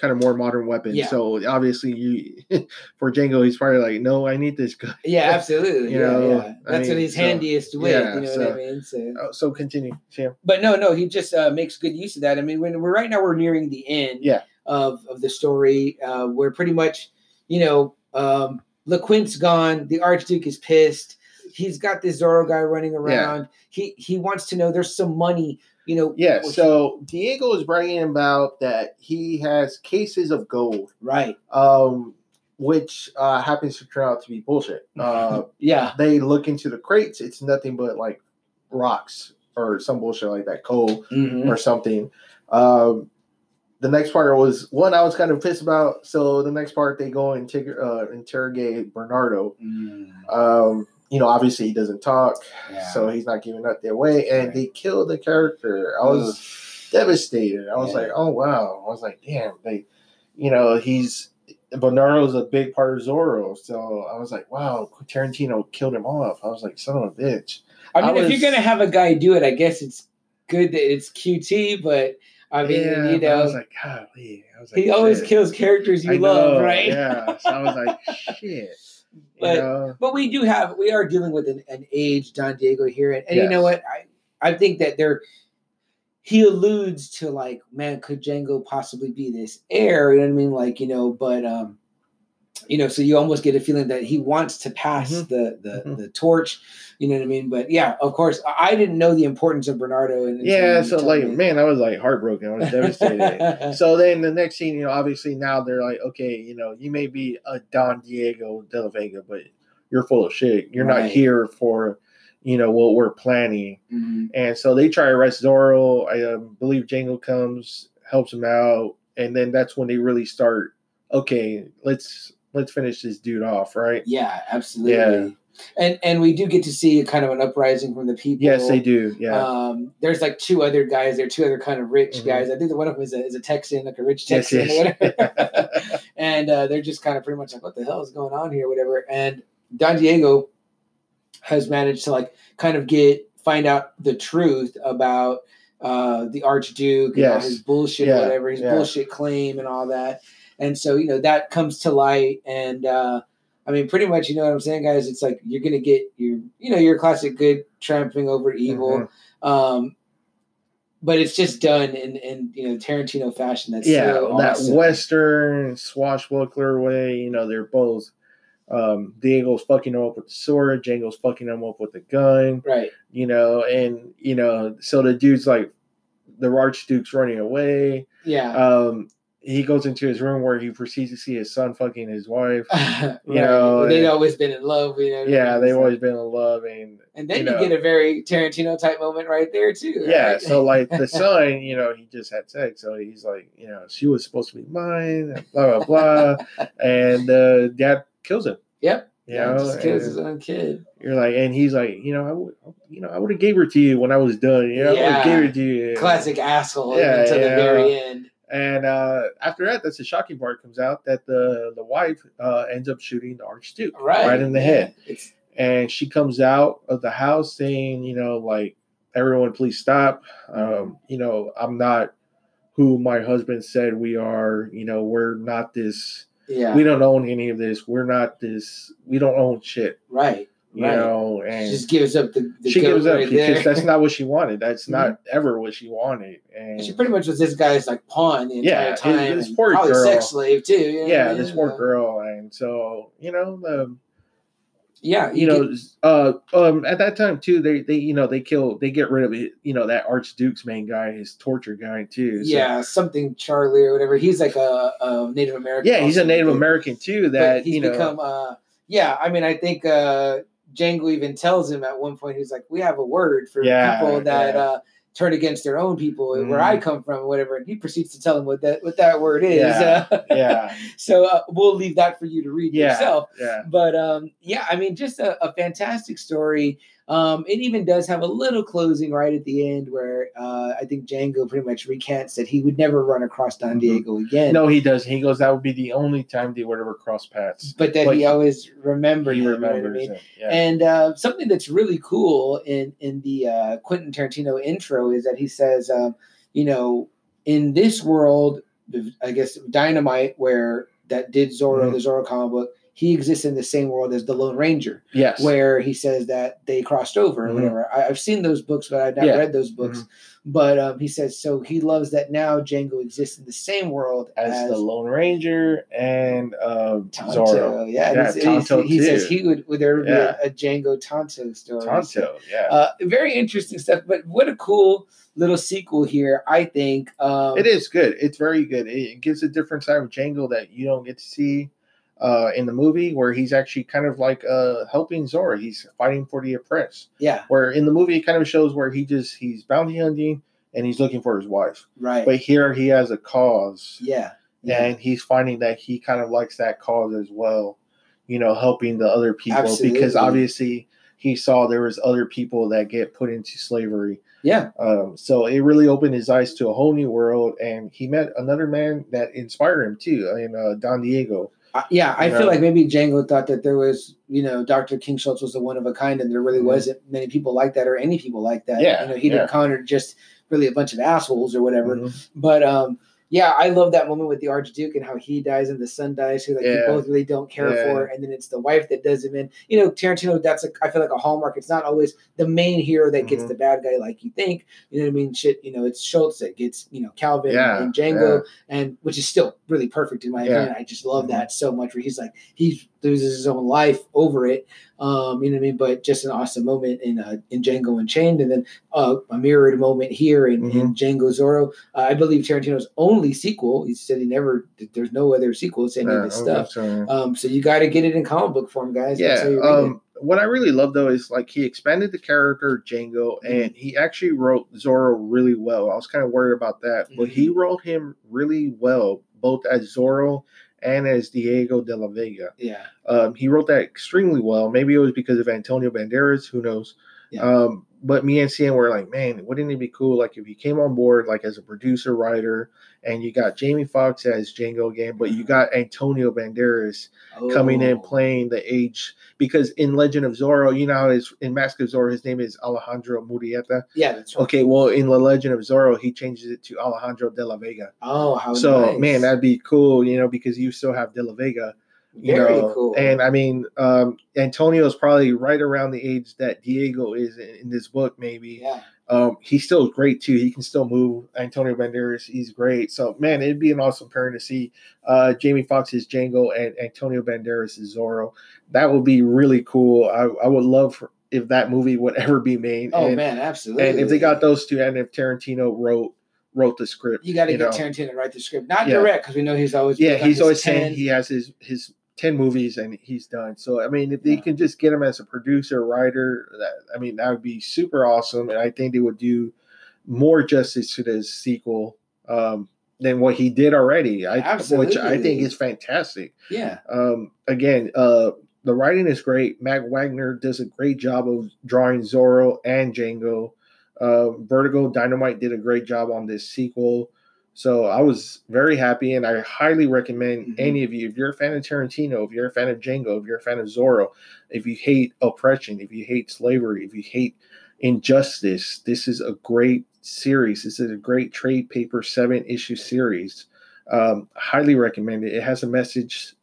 Speaker 4: kind of more modern weapons
Speaker 3: Yeah.
Speaker 4: so obviously you for django he's probably like no i need this gun
Speaker 3: Yeah, absolutely.
Speaker 4: You
Speaker 3: yeah,
Speaker 4: know,
Speaker 3: yeah. That's what
Speaker 4: mean,
Speaker 3: he's
Speaker 4: so-
Speaker 3: handiest with.
Speaker 4: yeah,
Speaker 3: you know what I mean? So,
Speaker 4: Oh, so continue Sam.
Speaker 3: but no, no, he just uh, makes good use of that. I mean, when we're right now, we're nearing the end.
Speaker 4: Yeah.
Speaker 3: Of of the story, uh, where pretty much, you know, um, LeQuint's gone. The Archduke is pissed. He's got this Zorro guy running around. He he wants to know there's some money. You know.
Speaker 4: yeah so diego is bragging about that he has cases of gold
Speaker 3: right.
Speaker 4: um which uh happens to turn out to be bullshit uh
Speaker 3: Yeah.
Speaker 4: they look into the crates it's nothing but like rocks or some bullshit like that coal
Speaker 3: Mhm.
Speaker 4: or something. Um, the next part was one I was kind of pissed about. So the next part they go and take, uh, interrogate Bernardo.
Speaker 3: Mm,
Speaker 4: Um, you know, obviously he doesn't talk,
Speaker 3: yeah.
Speaker 4: so he's not giving up their way, and
Speaker 3: Right.
Speaker 4: they kill the character. I was devastated. I was
Speaker 3: Yeah.
Speaker 4: like, oh wow. I was like, damn. They, you know, he's Bonaro's a big part of Zorro. So I was like, wow, Tarantino killed him off. I was like, son of a bitch.
Speaker 3: I mean,
Speaker 4: I
Speaker 3: if you're gonna have a guy do it, I guess it's good that it's QT, but I mean,
Speaker 4: Yeah,
Speaker 3: you
Speaker 4: but I was like, golly. I was like,
Speaker 3: he always
Speaker 4: shit.
Speaker 3: kills characters you love,
Speaker 4: know,
Speaker 3: right?
Speaker 4: Yeah. So I was like, shit.
Speaker 3: But-? But we do have we are dealing with an, an aged Don Diego here, and, and you know what? I I think that there he alludes to like, man, could Django possibly be this heir? You know what I mean? Like, you know, but um, you know, so you almost get a feeling that he wants to pass
Speaker 4: Mhm.
Speaker 3: the the
Speaker 4: Mhm.
Speaker 3: the torch. You know what I mean? But yeah, of course, I didn't know the importance of Bernardo. And
Speaker 4: Yeah, so like,
Speaker 3: me.
Speaker 4: man, I was like heartbroken. I was devastated. so then the next scene, you know, obviously now they're like, okay, you know, you may be a Don Diego de la Vega, but you're full of shit. You're
Speaker 3: Right.
Speaker 4: not here for, you know, what we're planning.
Speaker 3: Mhm.
Speaker 4: And so they try to arrest Zorro. I um, believe Django comes, helps him out, and then that's when they really start. Okay, let's let's finish this dude off, right?
Speaker 3: Yeah, absolutely.
Speaker 4: Yeah.
Speaker 3: And and we do get to see kind of an uprising from the people.
Speaker 4: Yes, they do. Yeah.
Speaker 3: Um, there's like two other guys. There are two other kind of rich
Speaker 4: Mhm.
Speaker 3: guys. I think that one of them is a, is a Texan, like a rich Texan,
Speaker 4: yes.
Speaker 3: or whatever. and uh, they're just kind of pretty much like, what the hell is going on here, whatever. And Don Diego has managed to like kind of get find out the truth about uh, the Archduke, and all his bullshit,
Speaker 4: Yeah,
Speaker 3: whatever, his
Speaker 4: yeah.
Speaker 3: bullshit claim, and all that. And so, you know, that comes to light. And uh, I mean, pretty much, you know what I'm saying, guys? It's like you're gonna get your, you know, your classic good triumphing over evil.
Speaker 4: Mhm.
Speaker 3: Um, but it's just done in in you know Tarantino fashion. That's
Speaker 4: yeah,
Speaker 3: so
Speaker 4: that. Western swashbuckler way. You know, they're both. Um, Diego's fucking him up with the sword. Django's fucking him up with the gun.
Speaker 3: right?
Speaker 4: You know, and you know, so the dude's like, the Archduke's running away.
Speaker 3: Yeah.
Speaker 4: Um, he goes into his room where he proceeds to see his son fucking his wife.
Speaker 3: Right.
Speaker 4: know,
Speaker 3: they've
Speaker 4: and-
Speaker 3: always been in love. You know.
Speaker 4: Yeah, they've
Speaker 3: So-
Speaker 4: always been in love, and
Speaker 3: And then
Speaker 4: you
Speaker 3: you,
Speaker 4: know.
Speaker 3: get a very Tarantino type moment right there too.
Speaker 4: yeah.
Speaker 3: right?
Speaker 4: So like the son, you know, he just had sex, so he's like, you know, she was supposed to be mine, blah blah blah, and uh, dad kills him.
Speaker 3: Yep.
Speaker 4: You
Speaker 3: yeah,
Speaker 4: know,
Speaker 3: just kills his own kid.
Speaker 4: you're like, and he's like, you know, I would, you know, I would have gave her to you when I was done. You know, I
Speaker 3: Yeah.
Speaker 4: have gave her to you.
Speaker 3: Classic asshole
Speaker 4: Yeah,
Speaker 3: until
Speaker 4: yeah.
Speaker 3: the very end.
Speaker 4: And uh, after that, that's the shocking part comes out that the the wife uh, ends up shooting the Archduke
Speaker 3: Right.
Speaker 4: in the head.
Speaker 3: It's
Speaker 4: and she comes out of the house saying, you know, like everyone, please stop. Um, you know, I'm not who my husband said we are. You know, we're not this.
Speaker 3: yeah.
Speaker 4: We don't own any of this. We're not this. We don't own shit.
Speaker 3: right.
Speaker 4: You
Speaker 3: Right.
Speaker 4: know,
Speaker 3: She just gives up the, the
Speaker 4: she gives up
Speaker 3: right
Speaker 4: because.
Speaker 3: Mm-hmm.
Speaker 4: that's not what she wanted. That's not ever what she wanted. And
Speaker 3: she pretty much was this guy's like pawn the
Speaker 4: Yeah,
Speaker 3: entire time.
Speaker 4: this poor
Speaker 3: probably
Speaker 4: girl.
Speaker 3: sex slave too. you know
Speaker 4: yeah,
Speaker 3: I
Speaker 4: this poor girl, and so you know, the
Speaker 3: Yeah,
Speaker 4: you know, uh, um, at that time too, they they you know they kill they get rid of it. You know that Archduke's main guy, his torture guy too. so-
Speaker 3: yeah, something Charlie or whatever. He's like a, a Native American.
Speaker 4: yeah, he's a Native American too. That
Speaker 3: he's
Speaker 4: you know,
Speaker 3: become. Uh, yeah, I mean, I think uh, Django even tells him at one point. He's like, "We have a word for
Speaker 4: Yeah,
Speaker 3: people that
Speaker 4: yeah.
Speaker 3: uh, turn against their own people, where
Speaker 4: Mhm.
Speaker 3: I come from, whatever." And he proceeds to tell him what that what that word is.
Speaker 4: Yeah,
Speaker 3: Uh,
Speaker 4: yeah,
Speaker 3: so uh, we'll leave that for you to read yourself.
Speaker 4: yeah,
Speaker 3: But um, yeah, I mean, just a, a fantastic story. Um, it even does have a little closing right at the end where uh, I think Django pretty much recants that he would never run across Don
Speaker 4: Mhm.
Speaker 3: Diego again.
Speaker 4: No, he does. He goes. That would be the only time they would ever cross paths.
Speaker 3: but that
Speaker 4: but
Speaker 3: he always remembered.
Speaker 4: He
Speaker 3: him, you know I
Speaker 4: remembers
Speaker 3: mean?
Speaker 4: it. Yeah.
Speaker 3: And uh, something that's really cool in in the uh, Quentin Tarantino intro is that he says, um, you know, in this world, I guess Dynamite, where that did Zorro,
Speaker 4: Mhm.
Speaker 3: the Zorro comic book, he exists in the same world as the Lone Ranger,
Speaker 4: yes.
Speaker 3: where he says that they crossed over or
Speaker 4: Mhm.
Speaker 3: whatever. I, I've seen those books, but I've not
Speaker 4: Yeah.
Speaker 3: read those books. But um, he says so he loves that now Django exists in the same world
Speaker 4: as,
Speaker 3: as,
Speaker 4: the Lone Ranger and uh,
Speaker 3: Tonto.
Speaker 4: Zorro.
Speaker 3: Yeah,
Speaker 4: Yeah,
Speaker 3: he's- he's-
Speaker 4: Tonto
Speaker 3: he says he would would there be
Speaker 4: Yeah.
Speaker 3: a, a Django Tonto story.
Speaker 4: Tonto. Yeah.
Speaker 3: uh, very interesting stuff. But what a cool little sequel here, I think. Um,
Speaker 4: It is good. It's very good. It it gives a different side of Django that you don't get to see uh, in the movie, where he's actually kind of like uh, helping Zora. He's fighting for the oppressed.
Speaker 3: Yeah,
Speaker 4: Where in the movie, it kind of shows where he just he's bounty hunting and he's looking for his wife.
Speaker 3: right.
Speaker 4: But here he has a cause,
Speaker 3: yeah, yeah.
Speaker 4: and he's finding that he kind of likes that cause as well. You know, helping the other people because obviously he saw there was other people that get put into slavery.
Speaker 3: yeah,
Speaker 4: Um, so it really opened his eyes to a whole new world, and he met another man that inspired him too, in uh, Don Diego.
Speaker 3: Uh, yeah. I
Speaker 4: You
Speaker 3: feel like maybe Django thought that there was, you know, Doctor King Schultz was the one of a kind, and there really
Speaker 4: Mhm.
Speaker 3: wasn't many people like that or any people like that.
Speaker 4: Yeah,
Speaker 3: you know, he
Speaker 4: yeah.
Speaker 3: encountered just really a bunch of assholes or whatever.
Speaker 4: Mhm.
Speaker 3: But um, yeah, I love that moment with the Archduke and how he dies and the son dies, who like you
Speaker 4: Yeah.
Speaker 3: both really don't care
Speaker 4: Yeah.
Speaker 3: for, and then it's the wife that does him in. You know, Tarantino, that's a, I feel like a hallmark. It's not always the main hero that gets
Speaker 4: Mhm.
Speaker 3: the bad guy like you think. You know what I mean? Shit, you know, it's Schultz that gets you know Calvin
Speaker 4: Yeah,
Speaker 3: and Django, and which is still really perfect in my opinion. I just love
Speaker 4: Mhm.
Speaker 3: that so much. Where he's like he loses his own life over it. Um, you know what I mean? But just an awesome moment in uh, in Django Unchained, and then uh, a mirrored moment here in, in Django Zorro. Uh, I believe Tarantino's only sequel. He said he never. There's no other sequels to any of this stuff.
Speaker 4: so-
Speaker 3: Um, so you got to get it in comic book form, guys.
Speaker 4: Yeah.
Speaker 3: you.
Speaker 4: Um, what I really love though is like he expanded the character Django,
Speaker 3: Mm-hmm.
Speaker 4: and he actually wrote Zorro really well. I was kind of worried about that, but
Speaker 3: Mm-hmm.
Speaker 4: he wrote him really well, both as Zorro and as Diego de la Vega.
Speaker 3: Yeah,
Speaker 4: Um, he wrote that extremely well. Maybe it was because of Antonio Banderas. Who knows?
Speaker 3: Yeah.
Speaker 4: Um, but me and CN were like, man, wouldn't it be cool like if you came on board like as a producer writer and you got Jamie Foxx as Django again, but you got Antonio Banderas coming in
Speaker 3: Oh.
Speaker 4: playing the age because in Legend of Zorro, you know, his in Mask of Zorro, his name is Alejandro Murrieta.
Speaker 3: Yeah, that's right.
Speaker 4: Okay, well, in the Legend of Zorro, he changes it to Alejandro de la Vega.
Speaker 3: Oh, how
Speaker 4: so
Speaker 3: nice.
Speaker 4: man, that'd be cool, you know, because you still have de la Vega you
Speaker 3: very
Speaker 4: know,
Speaker 3: cool.
Speaker 4: And I mean, um, is probably right around the age that Diego is in, in this book, maybe.
Speaker 3: yeah,
Speaker 4: Um, he's still great too. He can still move. Antonio Banderas, he's great. So man, it'd be an awesome pairing to see uh, Jamie Foxx as Django and Antonio Banderas as Zorro. That would be really cool. I, I would love for, if that movie would ever be made.
Speaker 3: oh
Speaker 4: and,
Speaker 3: man, absolutely.
Speaker 4: and if they got those two, and if Tarantino wrote wrote the script,
Speaker 3: you got to get
Speaker 4: know.
Speaker 3: Tarantino to write the script, not
Speaker 4: Yeah.
Speaker 3: direct, because we know he's always
Speaker 4: Yeah, he's always
Speaker 3: 10.
Speaker 4: saying he has his his ten movies and he's done. So I mean, if they
Speaker 3: Yeah.
Speaker 4: can just get him as a producer, writer, that I mean, that would be super awesome. And I think they would do more justice to this sequel um, than what he did already. I which I think is fantastic.
Speaker 3: Yeah,
Speaker 4: Um, again, uh, the writing is great. Matt Wagner does a great job of drawing Zorro and Django. Uh, Vertigo Dynamite did a great job on this sequel. So I was very happy, and I highly recommend
Speaker 3: Mhm.
Speaker 4: any of you, if you're a fan of Tarantino, if you're a fan of Django, if you're a fan of Zorro, if you hate oppression, if you hate slavery, if you hate injustice, this is a great series. This is a great trade paper seven issue series. Um, highly recommend it. It has a message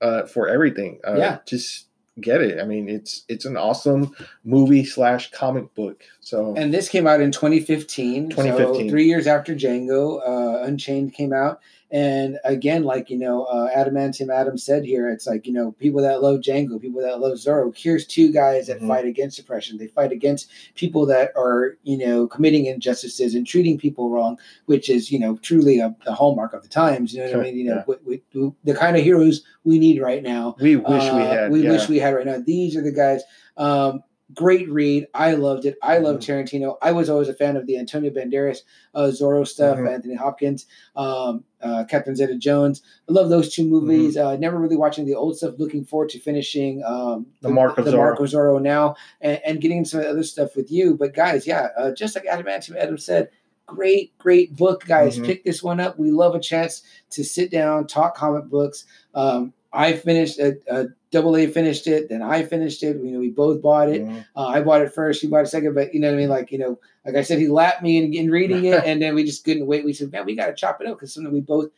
Speaker 4: uh, for everything. Uh,
Speaker 3: Yeah.
Speaker 4: just get it. I mean, it's it's an awesome movie slash comic book. So
Speaker 3: and this came out in 2015.
Speaker 4: 2015.
Speaker 3: So three years after Django, uh, Unchained came out. And again, like you know, uh, Adamantium Adam said here, it's like you know, people that love Django, people that love Zorro. Here's two guys that
Speaker 4: Mhm.
Speaker 3: fight against oppression. They fight against people that are you know committing injustices and treating people wrong, which is you know truly a, a hallmark of the times. You know what
Speaker 4: Sure,
Speaker 3: I mean? You know,
Speaker 4: yeah.
Speaker 3: we, we- the kind of heroes we need right now.
Speaker 4: we wish we
Speaker 3: Uh,
Speaker 4: had.
Speaker 3: We
Speaker 4: yeah.
Speaker 3: wish we had right now. These are the guys. Um, great read. I loved it. I love
Speaker 4: Mm-hmm.
Speaker 3: Tarantino. I was always a fan of the Antonio Banderas, uh, Zorro stuff,
Speaker 4: Mhm.
Speaker 3: Anthony Hopkins, um, uh, Catherine Zeta Jones. I love those two movies.
Speaker 4: Mm-hmm.
Speaker 3: Uh, never really watching the old stuff. Looking forward to finishing um,
Speaker 4: The Mark of
Speaker 3: the
Speaker 4: Zorro.
Speaker 3: Mark of Zorro now and, and getting some other stuff with you. But guys, yeah, uh, just like Adamantium Adam said. Great, great book, guys.
Speaker 4: Mhm.
Speaker 3: Pick this one up. We love a chance to sit down, talk comic books. Um, I finished a, a double A finished it, then I finished it. You know, we both bought it.
Speaker 4: Mhm.
Speaker 3: Uh, I bought it first, he bought it second, but you know what I mean? Like, you know, like I said, he lapped me in, in reading it, and then we just couldn't wait. We said, man, we got to chop it up because something we both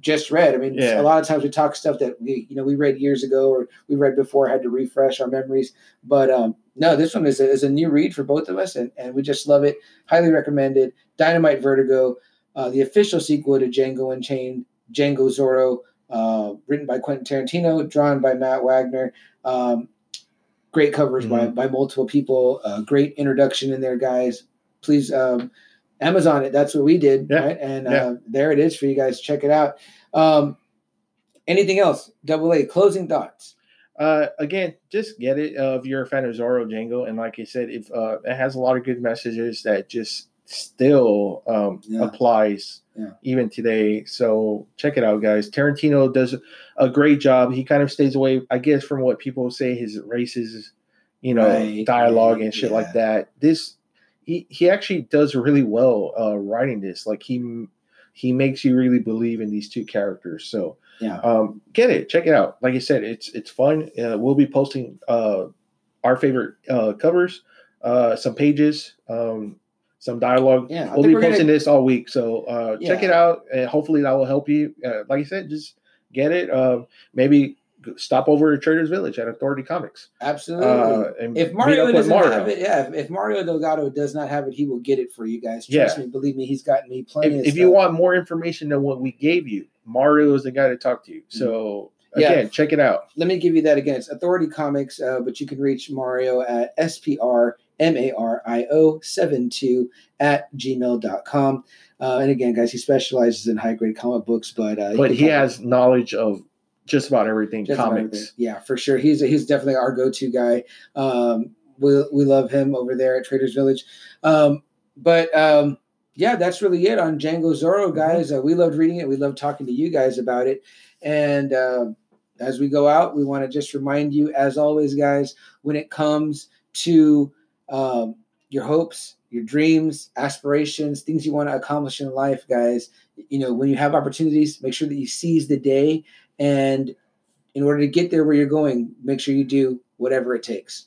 Speaker 3: just read. I mean,
Speaker 4: Yeah.
Speaker 3: a lot of times we talk stuff that we, you know, we read years ago or we read before, had to refresh our memories. But um, no, this one is a, is a new read for both of us, and, and we just love it. Highly recommended. Dynamite Vertigo, uh, the official sequel to Django Unchained, Django Zorro, uh, written by Quentin Tarantino, drawn by Matt Wagner. Um, great covers by,
Speaker 4: Mhm.
Speaker 3: by multiple people. Uh, great introduction in there, guys. Please um, Amazon it. That's what we did,
Speaker 4: Yeah.
Speaker 3: right? And
Speaker 4: Yeah.
Speaker 3: uh, there it is for you guys. Check it out. Um, anything else? Double A. Closing thoughts.
Speaker 4: Uh, again, just get it uh, if you're a fan of Zorro Django, and like I said, if uh, it has a lot of good messages that just still um,
Speaker 3: Yeah.
Speaker 4: applies
Speaker 3: Yeah.
Speaker 4: even today. So check it out, guys. Tarantino does a great job. He kind of stays away, I guess, from what people say his racist, you know,
Speaker 3: Right,
Speaker 4: dialogue
Speaker 3: right,
Speaker 4: and shit
Speaker 3: yeah.
Speaker 4: like that. This he he actually does really well uh, writing this. Like he he makes you really believe in these two characters. So
Speaker 3: Yeah.
Speaker 4: um, get it, check it out. Like I said, it's it's fun. Uh, we'll be posting uh, our favorite uh, covers, uh, some pages, um, some dialogue.
Speaker 3: Yeah, I
Speaker 4: we'll be
Speaker 3: we're gonna-
Speaker 4: posting this all week, so uh, check it out, and hopefully that will help you. Uh, like I said, just get it. Um, maybe stop over at Traders Village at Authority Comics.
Speaker 3: Absolutely.
Speaker 4: Uh,
Speaker 3: if Mario doesn't
Speaker 4: Mario.
Speaker 3: have it, yeah. If, if Mario Delgado does not have it, he will get it for you guys. Trust
Speaker 4: Yeah.
Speaker 3: me, believe me, he's gotten me plenty.
Speaker 4: If,
Speaker 3: of
Speaker 4: if you want more information than what we gave you, Mario is the guy to talk to you. So
Speaker 3: Mm-hmm. Yeah.
Speaker 4: again, check it out.
Speaker 3: let me give you that again. It's Authority Comics, uh, but you can reach Mario at SPR M A R I O 72 at gmail.com. Uh, and again, guys, he specializes in high grade comic books, but uh,
Speaker 4: But he has knowledge of just about everything
Speaker 3: just about
Speaker 4: comics.
Speaker 3: everything. Yeah, for sure. He's he's definitely our go to guy. Um, we we love him over there at Traders Village. Um, but um, yeah, that's really it on Django Zorro, guys. Uh, we loved reading it. We loved talking to you guys about it. And um as we go out, we want to just remind you, as always, guys, when it comes to um, your hopes, your dreams, aspirations, things you want to accomplish in life, guys. You know, when you have opportunities, make sure that you seize the day. And in order to get there where you're going, make sure you do whatever it takes.